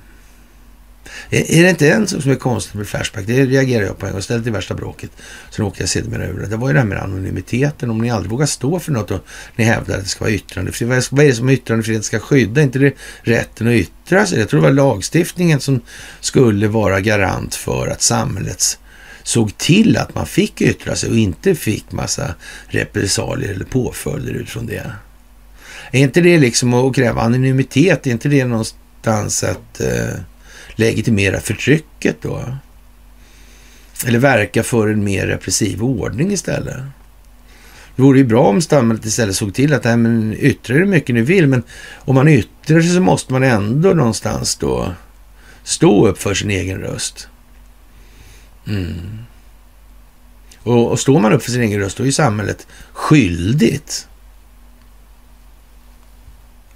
Är, det inte en sak som är konstigt med Flashback? Det reagerar jag på en gång. Ställde till värsta bråket. Sen åkte jag sedermera över det. Det var ju det här med anonymiteten. Om ni aldrig vågar stå för något och ni hävdar att det ska vara yttrandefrihet. Vad är det som yttrandefrihet ska skydda? inte det rätten att yttra sig? Jag tror det var lagstiftningen som skulle vara garant för att samhällets såg till att man fick yttra sig och inte fick massa repressalier eller påföljder utifrån det. Är inte det liksom att kräva anonymitet? Är inte det någonstans att eh, legitimera förtrycket då? Eller verka för en mer repressiv ordning istället? Det vore ju bra om samhället istället såg till att, nej men yttra hur mycket ni vill, men om man yttrar sig så måste man ändå någonstans då stå upp för sin egen röst. Mm. Och, och står man upp för sin egen röst, då är ju samhället skyldigt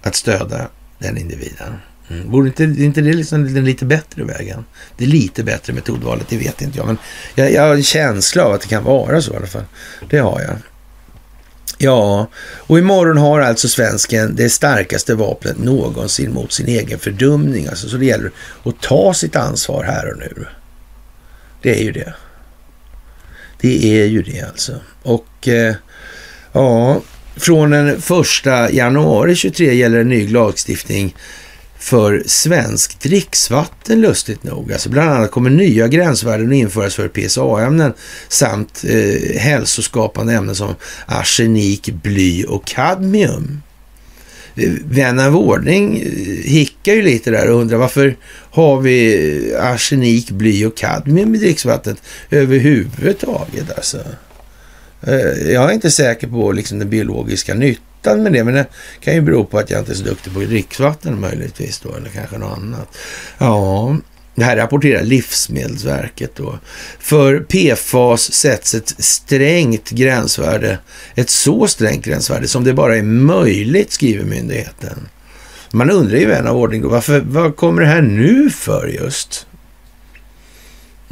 att stödja den individen. Mm. Borde inte, inte det liksom den lite bättre vägen? Det är lite bättre metodvalet, det vet inte jag. Men jag, jag har en känsla av att det kan vara så i alla fall. Det har jag. Ja, och imorgon har alltså svensken det starkaste vapnet någonsin mot sin egen fördumning. Alltså, så det gäller att ta sitt ansvar här och nu. Det är ju det. Det är ju det alltså. Och eh, ja, från den första januari 23 gäller en ny lagstiftning för svensk dricksvatten lustigt nog. Alltså bland annat kommer nya gränsvärden att införas för PSA-ämnen samt eh, hälsoskapande ämnen som arsenik, bly och kadmium. Eh, vän av ordning eh, hickar ju lite där och undrar varför har vi eh, arsenik, bly och kadmium i dricksvattnet överhuvudtaget alltså. Jag är inte säker på liksom den biologiska nyttan vatten med det. Men det kan ju bero på att jag inte är så duktig på dricksvatten möjligtvis då, eller kanske något annat. Ja, det här rapporterar Livsmedelsverket då. För PFAS sätts ett strängt gränsvärde, ett så strängt gränsvärde som det bara är möjligt, skriver myndigheten. Man undrar ju vän av ordning då, varför, vad kommer det här nu för just?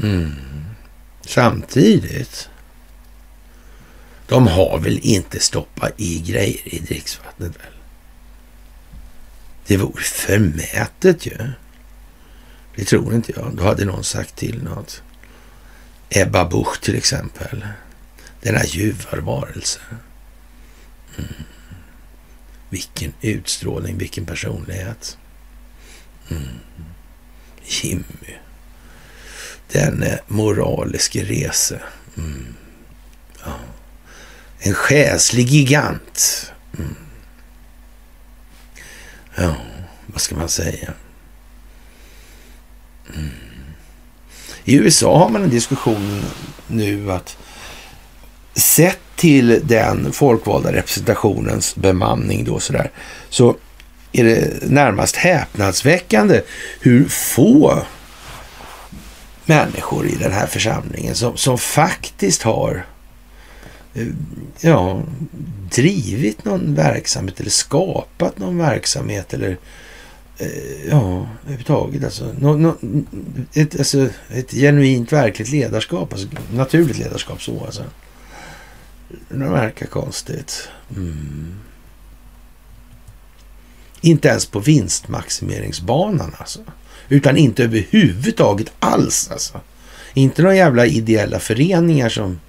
Mm. Samtidigt de har väl inte stoppat i grejer i dricksvattnet väl? Det vore förmätet ju. Det tror inte jag. Då hade någon sagt till något. Ebba Busch till exempel. Denna ljuvarvarelse. Mm. Vilken utstrålning, vilken personlighet. Mm. Jimmy. Den eh, moraliske rese. Mm. Ja. En själslig gigant. Mm. Ja, vad ska man säga? Mm. I USA har man en diskussion nu att sett till den folkvalda representationens bemanning då sådär, så är det närmast häpnadsväckande hur få människor i den här församlingen som, som faktiskt har Eh, ja, drivit någon verksamhet eller skapat någon verksamhet eller eh, ja, överhuvudtaget alltså. no, no, ett, alltså. ett genuint verkligt ledarskap, alltså naturligt ledarskap så alltså. Det verkar konstigt. Mm. Inte ens på vinstmaximeringsbanan alltså. Utan inte överhuvudtaget alls alltså. Inte några jävla ideella föreningar som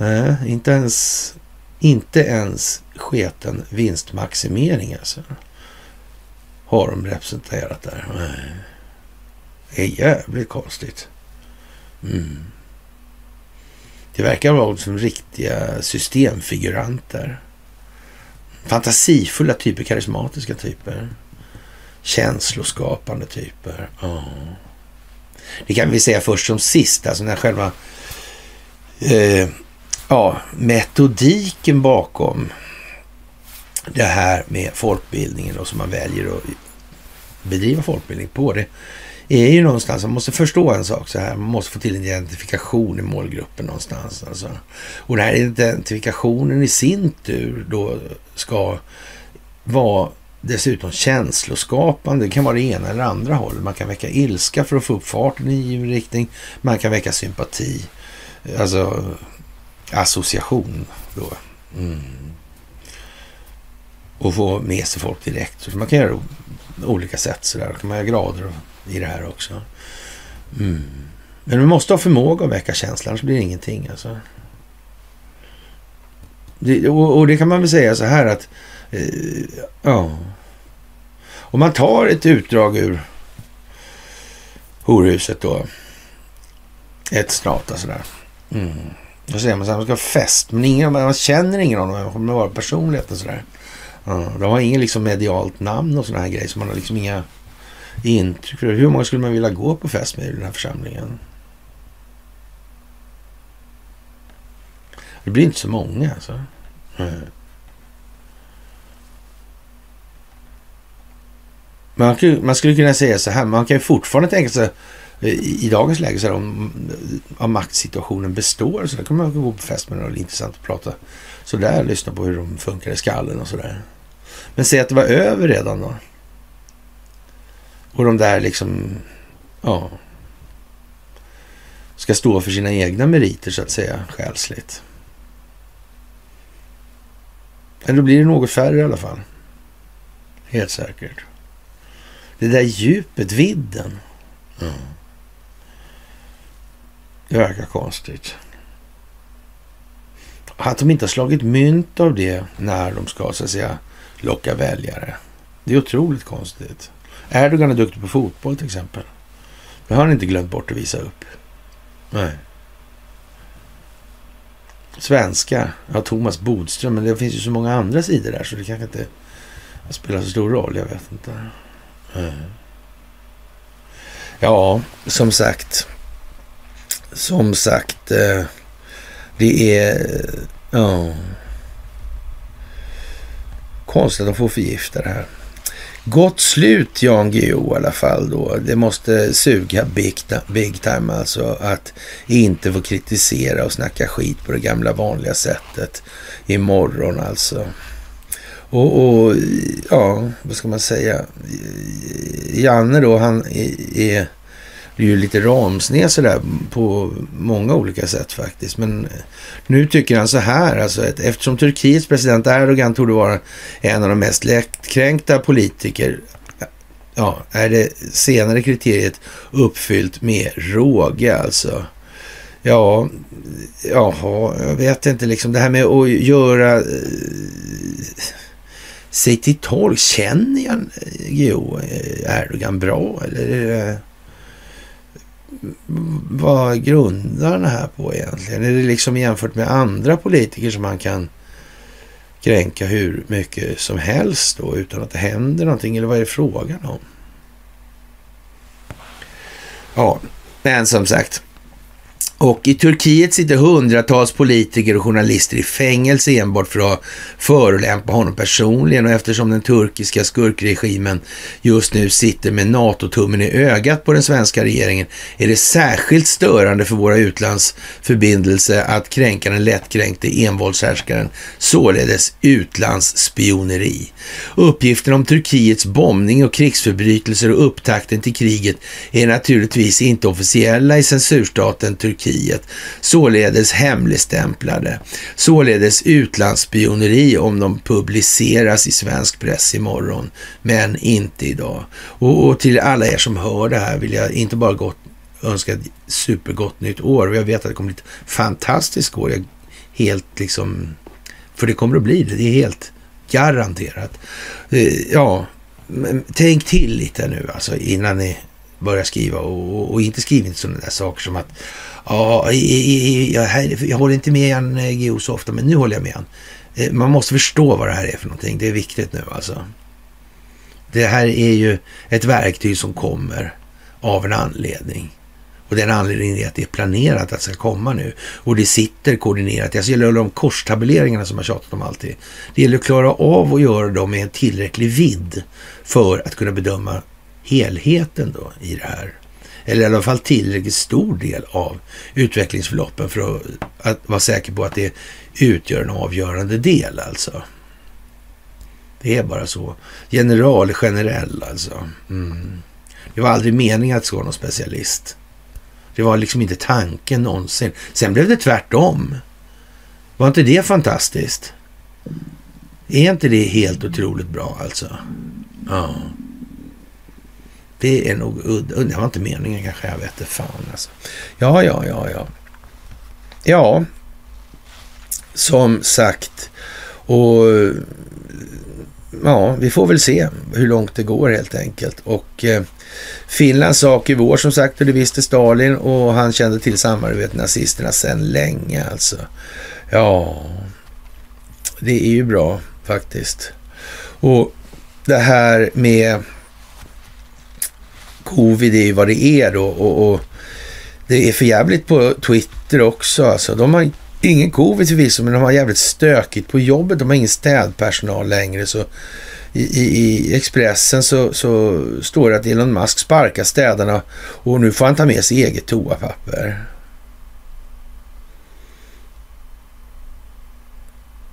Nej, inte ens, inte ens sketen vinstmaximering alltså. Har de representerat där. Nej. Det är jävligt konstigt. Mm. Det verkar vara som riktiga systemfiguranter. Fantasifulla typer, karismatiska typer. Känsloskapande typer. Oh. Det kan vi säga först som sist, alltså när själva eh, ja, metodiken bakom det här med folkbildningen och som man väljer att bedriva folkbildning på. Det är ju någonstans, man måste förstå en sak så här, man måste få till en identifikation i målgruppen någonstans. Alltså. Och den här identifikationen i sin tur då ska vara dessutom känsloskapande. Det kan vara det ena eller andra hållet. Man kan väcka ilska för att få upp farten i en riktning. Man kan väcka sympati. Alltså association då. Mm. Och få med sig folk direkt. Så man kan göra olika sätt sådär. kan man göra grader i det här också. Mm. Men man måste ha förmåga att väcka känslan, annars blir det ingenting. Alltså. Det, och, och, det kan man väl säga så här att, eh, ja. Om man tar ett utdrag ur horhuset då. Ett strata sådär. Mm. Då man så här, man ska ha fest, men ingen, man känner ingen av dem, man kommer vara och sådär. Ja, de har inget liksom medialt namn och sådana här grejer, så man har liksom inga intryck. Hur många skulle man vilja gå på fest med i den här församlingen? Det blir inte så många alltså. Mm. Man, man, skulle kunna säga så här, man kan ju fortfarande tänka sig Eh, i, dagens läge så här, om, eh, om maktsituationen består så där kan man gå på fest med någon intressant och prata så där, lyssna på hur de funkar i skallen och sådär. Men säg att det var över redan då. Och de där liksom, ja, ska stå för sina egna meriter så att säga, själsligt. Men då blir det något färre i alla fall. Helt säkert. Det där djupet, vidden. Mm. Det verkar konstigt. Att de inte har slagit mynt av det när de ska så att säga locka väljare. Det är otroligt konstigt. Erdogan är duktig på fotboll till exempel. Det har han inte glömt bort att visa upp. Nej. Svenska, ja Thomas Bodström, men det finns ju så många andra sidor där så det kanske inte spelar så stor roll. Jag vet inte. Nej. Ja, som sagt. Som sagt. Eh, det är... Eh, ja. Konstigt att de får förgifta det här. Gott slut Jan Guillou i alla fall då. Det måste suga big, big time alltså att inte få kritisera och snacka skit på det gamla vanliga sättet imorgon alltså. Och, och ja, vad ska man säga? Janne då, han är, det är ju lite ramsned sådär på många olika sätt faktiskt. Men eh, nu tycker han så här, alltså att eftersom Turkiets president Erdogan torde vara en av de mest lättkränkta politiker ja, är det senare kriteriet uppfyllt med råge alltså. Ja, jaha, jag vet inte liksom det här med att göra eh, sig till tolk. Känner jag Geo Erdogan bra eller vad grundar den här på egentligen? Är det liksom jämfört med andra politiker som man kan kränka hur mycket som helst då utan att det händer någonting? Eller vad är det frågan om? Ja, men som sagt. Och i Turkiet sitter hundratals politiker och journalister i fängelse enbart för att förolämpa honom personligen och eftersom den turkiska skurkregimen just nu sitter med NATO-tummen i ögat på den svenska regeringen är det särskilt störande för våra utlandsförbindelser att kränka den lättkränkte envåldshärskaren, således utlandsspioneri. Uppgifterna om Turkiets bombning och krigsförbrytelser och upptakten till kriget är naturligtvis inte officiella i censurstaten Turkiet Turkiet, således hemligstämplade, således utlandsspioneri om de publiceras i svensk press imorgon, men inte idag. Och, och till alla er som hör det här vill jag inte bara gott, önska ett supergott nytt år och jag vet att det kommer bli ett fantastiskt år. Jag helt liksom, för det kommer att bli det, det är helt garanterat. Eh, ja, tänk till lite nu alltså innan ni börjar skriva och, och inte skriv inte sådana där saker som att Ja, jag, jag håller inte med Jan eh, Guillou så ofta, men nu håller jag med han. Eh, man måste förstå vad det här är för någonting. Det är viktigt nu alltså. Det här är ju ett verktyg som kommer av en anledning. Och den anledningen är att det är planerat att det ska komma nu. Och det sitter koordinerat. Alltså, det gäller de korstabelleringarna som jag tjatat om alltid. Det gäller att klara av att göra dem med en tillräcklig vidd för att kunna bedöma helheten då i det här eller i alla fall tillräckligt stor del av utvecklingsförloppen för att, att vara säker på att det utgör en avgörande del alltså. Det är bara så. General generell alltså. Mm. Det var aldrig meningen att vara någon specialist. Det var liksom inte tanken någonsin. Sen blev det tvärtom. Var inte det fantastiskt? Är inte det helt otroligt bra alltså? Ja. Det är nog udda. Det var inte meningen kanske. Jag vet inte fan alltså. Ja, ja, ja, ja. Ja, som sagt. Och ja, vi får väl se hur långt det går helt enkelt. Och eh, Finlands sak i vår som sagt, och det visste Stalin och han kände till samarbetet med nazisterna sedan länge alltså. Ja, det är ju bra faktiskt. Och det här med covid är ju vad det är då och, och det är för jävligt på Twitter också. Alltså, de har ingen covid förvisso, men de har jävligt stökigt på jobbet. De har ingen städpersonal längre. Så i, i, i Expressen så, så, står det att Elon Musk sparkar städarna och nu får han ta med sig eget toapapper.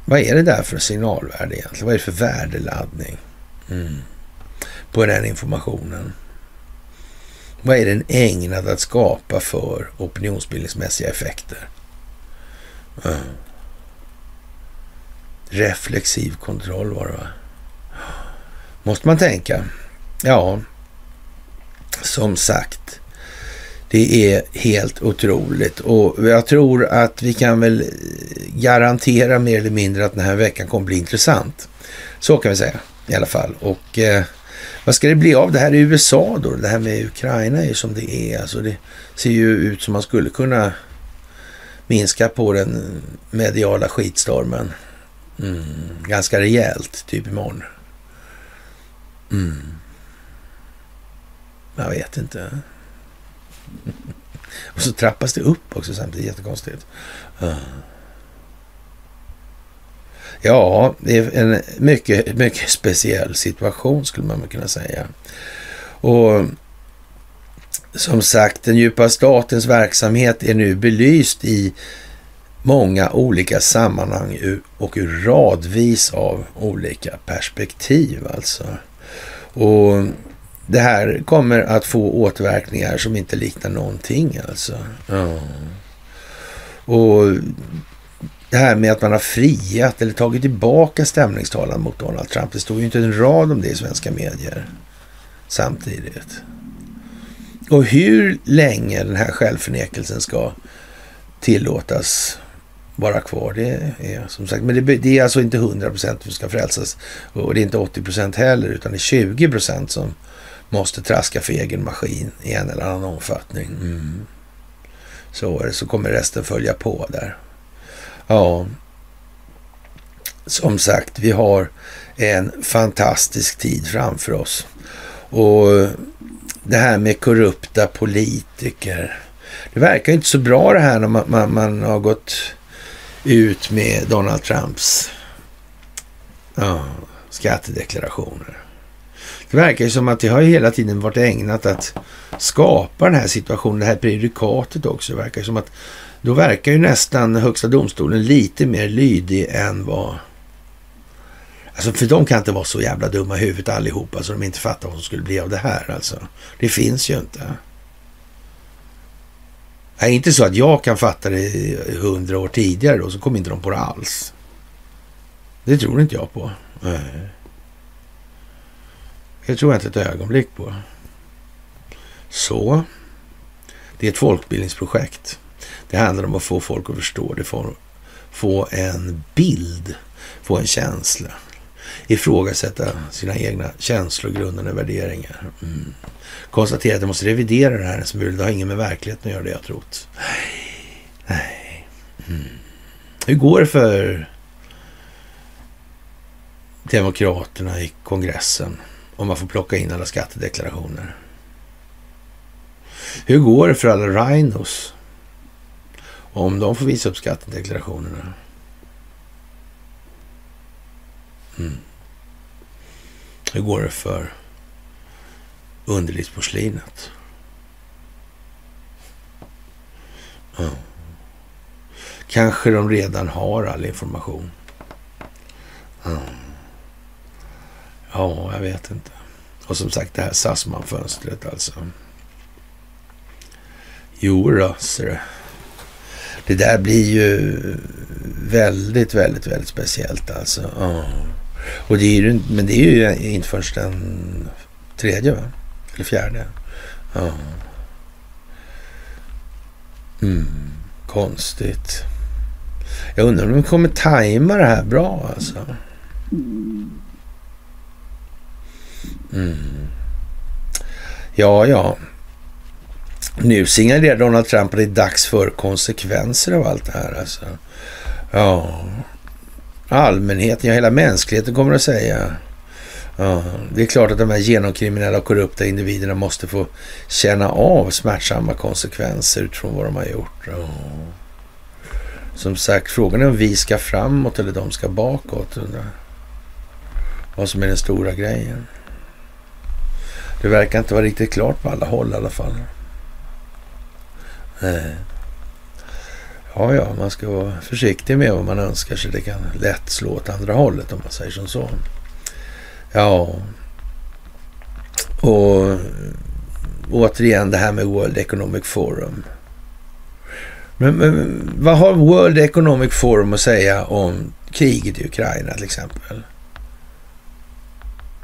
Vad är det där för signalvärde egentligen? Vad är det för värdeladdning mm. på den informationen? Vad är den ägnad att skapa för opinionsbildningsmässiga effekter? Mm. Reflexiv kontroll var det va? Måste man tänka. Ja, som sagt. Det är helt otroligt och jag tror att vi kan väl garantera mer eller mindre att den här veckan kommer bli intressant. Så kan vi säga i alla fall. Och eh, vad ska det bli av det här i USA då? Det här med Ukraina är ju som det är. Alltså det ser ju ut som man skulle kunna minska på den mediala skitstormen. Mm, ganska rejält, typ imorgon. Mm. Jag vet inte. [LAUGHS] Och så trappas det upp också samtidigt. Jättekonstigt. Ja, det är en mycket, mycket speciell situation skulle man kunna säga. Och som sagt, den djupa statens verksamhet är nu belyst i många olika sammanhang och ur radvis av olika perspektiv alltså. Och det här kommer att få återverkningar som inte liknar någonting alltså. Ja. Och det här med att man har friat eller tagit tillbaka stämningstalan mot Donald Trump. Det står ju inte en rad om det i svenska medier samtidigt. Och hur länge den här självförnekelsen ska tillåtas vara kvar, det är som sagt, men det, det är alltså inte 100 procent som ska frälsas och det är inte 80 procent heller, utan det är 20 procent som måste traska för egen maskin i en eller annan omfattning. Mm. Så är det, så kommer resten följa på där. Ja, som sagt, vi har en fantastisk tid framför oss. Och det här med korrupta politiker. Det verkar inte så bra det här när man, man, man har gått ut med Donald Trumps ja, skattedeklarationer. Det verkar ju som att det har hela tiden varit ägnat att skapa den här situationen, det här prejudikatet också. Det verkar som att då verkar ju nästan Högsta domstolen lite mer lydig än vad... Alltså för de kan inte vara så jävla dumma i huvudet allihopa så de inte fattar vad som skulle bli av det här alltså. Det finns ju inte. Det är inte så att jag kan fatta det hundra år tidigare då, så kommer inte de på det alls. Det tror inte jag på. Nej. Det tror jag inte ett ögonblick på. Så. Det är ett folkbildningsprojekt. Det handlar om att få folk att förstå det, få, få en bild, få en känsla. Ifrågasätta sina egna känslogrundande värderingar. Mm. Konstatera att jag måste revidera det här som Det har inget med verkligheten att göra, det jag trott. Nej. Mm. Hur går det för Demokraterna i kongressen om man får plocka in alla skattedeklarationer? Hur går det för alla rhinos om de får visa upp skattedeklarationerna? Mm. Hur går det för underlivsporslinet? Mm. Kanske de redan har all information. Ja. ja, jag vet inte. Och som sagt det här Sassman-fönstret alltså. Jo då, ser det där blir ju väldigt, väldigt, väldigt speciellt alltså. Ja. Och det är ju, men det är ju inte först den tredje, va? Eller fjärde. Ja. Mm, konstigt. Jag undrar om de kommer tajma det här bra alltså. Mm. Ja, ja. Nu signalerar Donald Trump att det är dags för konsekvenser av allt det här. Alltså. Ja, allmänheten, ja hela mänskligheten kommer att säga. Ja, det är klart att de här genomkriminella och korrupta individerna måste få känna av smärtsamma konsekvenser utifrån vad de har gjort. Ja. Som sagt, frågan är om vi ska framåt eller de ska bakåt. Vad som är den stora grejen. Det verkar inte vara riktigt klart på alla håll i alla fall. Nej. Ja, ja, man ska vara försiktig med vad man önskar sig. Det kan lätt slå åt andra hållet om man säger som så. Ja, och återigen det här med World Economic Forum. Men, men, vad har World Economic Forum att säga om kriget i Ukraina till exempel?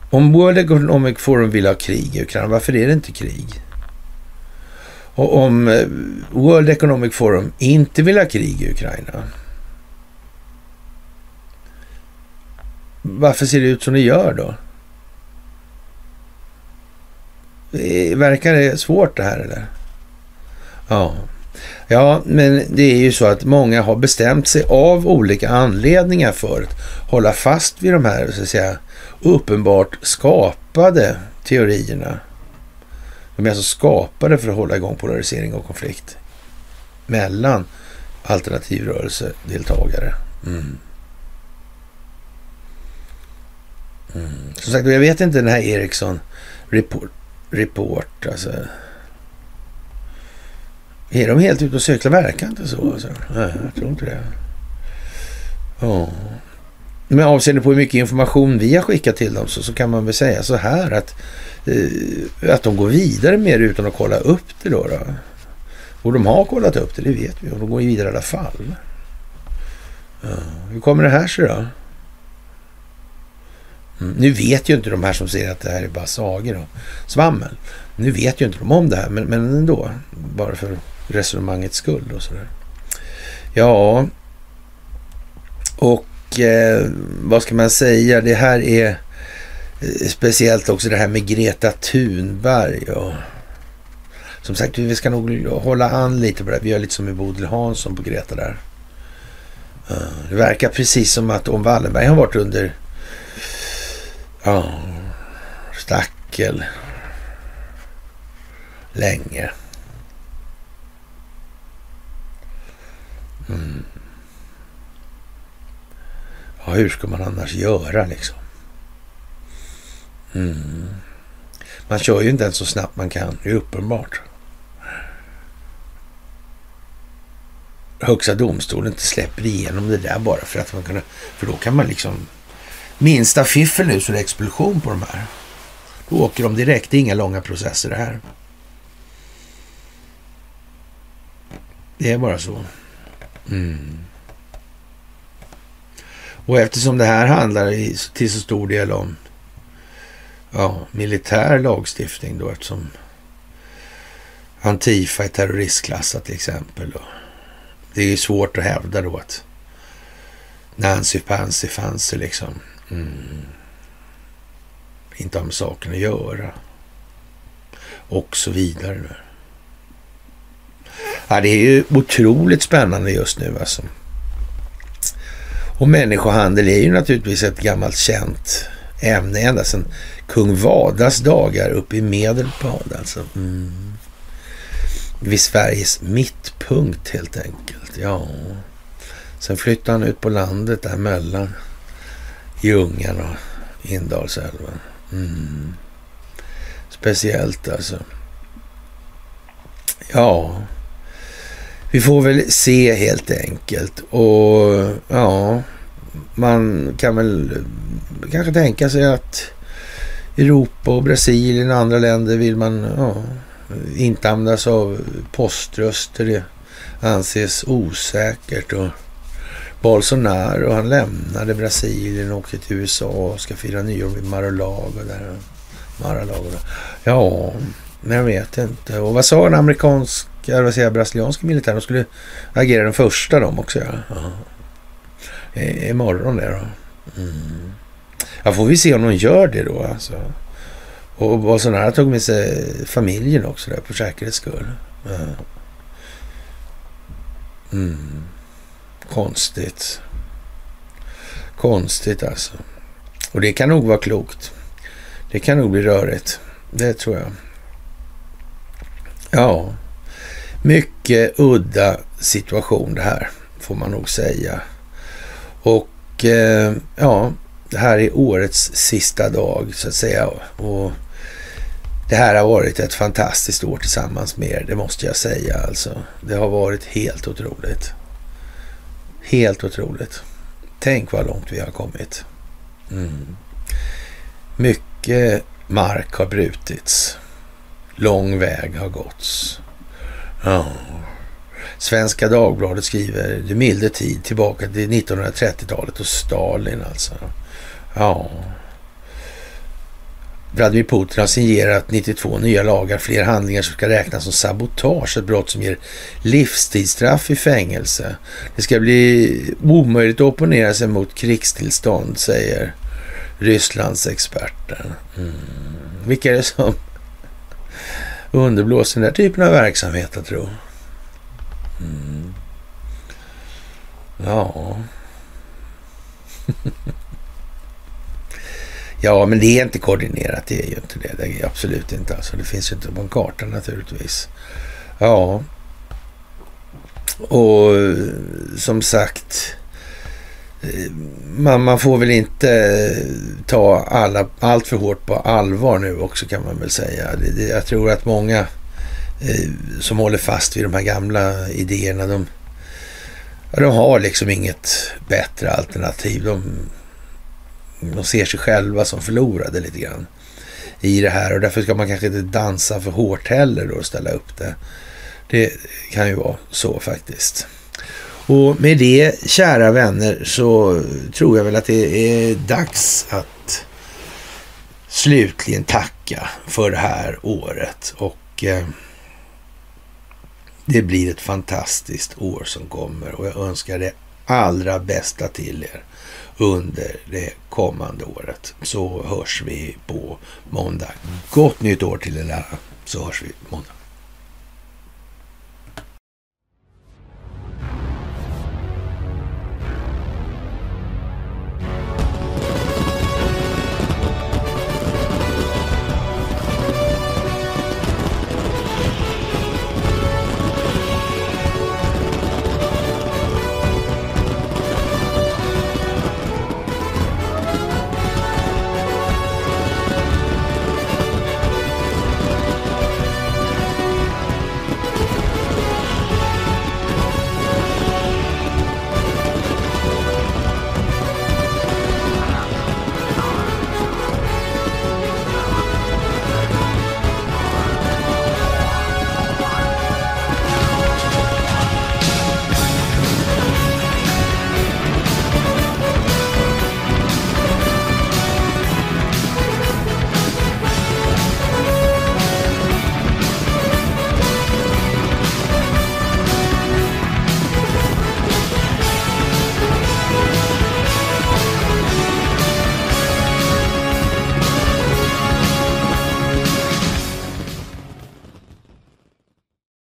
Om World Economic Forum vill ha krig i Ukraina, varför är det inte krig? Och om eh, World Economic Forum inte vill ha krig i Ukraina, varför ser det ut som det gör då? Eh, verkar det svårt det här eller? Ja. Ja, men det är ju så att många har bestämt sig av olika anledningar för att hålla fast vid de här, så att säga, uppenbart skapade teorierna. De är alltså skapade för att hålla igång polarisering och konflikt mellan alternativrörelsedeltagare. Mm. Mm. Som sagt, jag vet inte den här Ericsson report, report alltså. Är de helt ute och cyklar? Verkar inte så. Alltså. Nej, jag tror inte det. Ja. Med avseende på hur mycket information vi har skickat till dem så, så kan man väl säga så här att, eh, att de går vidare med det utan att kolla upp det då. då. Och de har kollat upp det, det vet vi. Och de går ju vidare i alla fall. Ja. Hur kommer det här sig då? Mm. Nu vet ju inte de här som säger att det här är bara sagor och svammel. Nu vet ju inte de om det här, men, men ändå. Bara för resonemangets skull och sådär. Ja, och eh, vad ska man säga? Det här är eh, speciellt också det här med Greta Thunberg. Och, som sagt, vi ska nog hålla an lite på det. Vi gör lite som med Bodil Hansson på Greta där. Uh, det verkar precis som att om Wallenberg har varit under ja, stackel länge. Mm. Ja, hur ska man annars göra liksom? Mm. Man kör ju inte ens så snabbt man kan, det är uppenbart. Högsta domstolen inte släpper igenom det där bara för att man kan... För då kan man liksom... Minsta fiffel nu så är det explosion på de här. Då åker de direkt, det är inga långa processer det här. Det är bara så. Mm. Och eftersom det här handlar i, till så stor del om ja, militär lagstiftning då eftersom Antifa är terroristklassat till exempel. Då. Det är svårt att hävda då att Nancy Pansy Fancy liksom mm, inte har med saken att göra. Och så vidare. Ja, det är ju otroligt spännande just nu alltså. Och människohandel är ju naturligtvis ett gammalt känt ämne ända sedan kung Vadas dagar uppe i Medelpad alltså. Mm. Vid Sveriges mittpunkt helt enkelt. Ja. Sen flyttade han ut på landet där mellan Ljungan och Indalsälven. Mm. Speciellt alltså. Ja, vi får väl se helt enkelt. Och ja, man kan väl kanske tänka sig att Europa och Brasilien och andra länder vill man ja, inte användas av poströster. Det anses osäkert. Och Bolsonaro han lämnade Brasilien och åkte till USA och ska fira nyår vid Mar-a-Lago. Där. Mar-a-Lago. Ja, men jag vet inte. Och vad sa den amerikanska eller vad säger jag, brasilianska militären. De skulle agera den första de också. Ja. I, imorgon det då. Mm. Ja, får vi se om de gör det då alltså. Och Bolsonaro tog med sig familjen också där för säkerhets skull. Mm. Konstigt. Konstigt alltså. Och det kan nog vara klokt. Det kan nog bli rörigt. Det tror jag. Ja, mycket udda situation det här, får man nog säga. Och eh, ja, det här är årets sista dag så att säga. Och det här har varit ett fantastiskt år tillsammans med er, det måste jag säga alltså. Det har varit helt otroligt. Helt otroligt. Tänk vad långt vi har kommit. Mm. Mycket mark har brutits. Lång väg har gåtts. Oh. Svenska Dagbladet skriver det milde tid tillbaka till 1930-talet och Stalin alltså. Ja. Vladimir Putin har signerat 92 nya lagar, fler handlingar som ska räknas som sabotage, ett brott som ger livstidsstraff i fängelse. Det ska bli omöjligt att opponera sig mot krigstillstånd, säger Rysslands experter. Mm. Vilka är det som [LAUGHS] underblåser den där typen av verksamhet, jag tror? Mm. Ja. [LAUGHS] ja, men det är inte koordinerat. Det är ju inte det. Det är absolut inte. Alltså, det finns ju inte på en karta naturligtvis. Ja. Och som sagt, eh, man, man får väl inte ta alla, allt för hårt på allvar nu också kan man väl säga. Det, det, jag tror att många Eh, som håller fast vid de här gamla idéerna, de, de har liksom inget bättre alternativ. De, de ser sig själva som förlorade lite grann i det här och därför ska man kanske inte dansa för hårt heller då och ställa upp det. Det kan ju vara så faktiskt. Och med det, kära vänner, så tror jag väl att det är dags att slutligen tacka för det här året. Och eh, det blir ett fantastiskt år som kommer och jag önskar det allra bästa till er under det kommande året. Så hörs vi på måndag. Gott nytt år till er alla, så hörs vi måndag.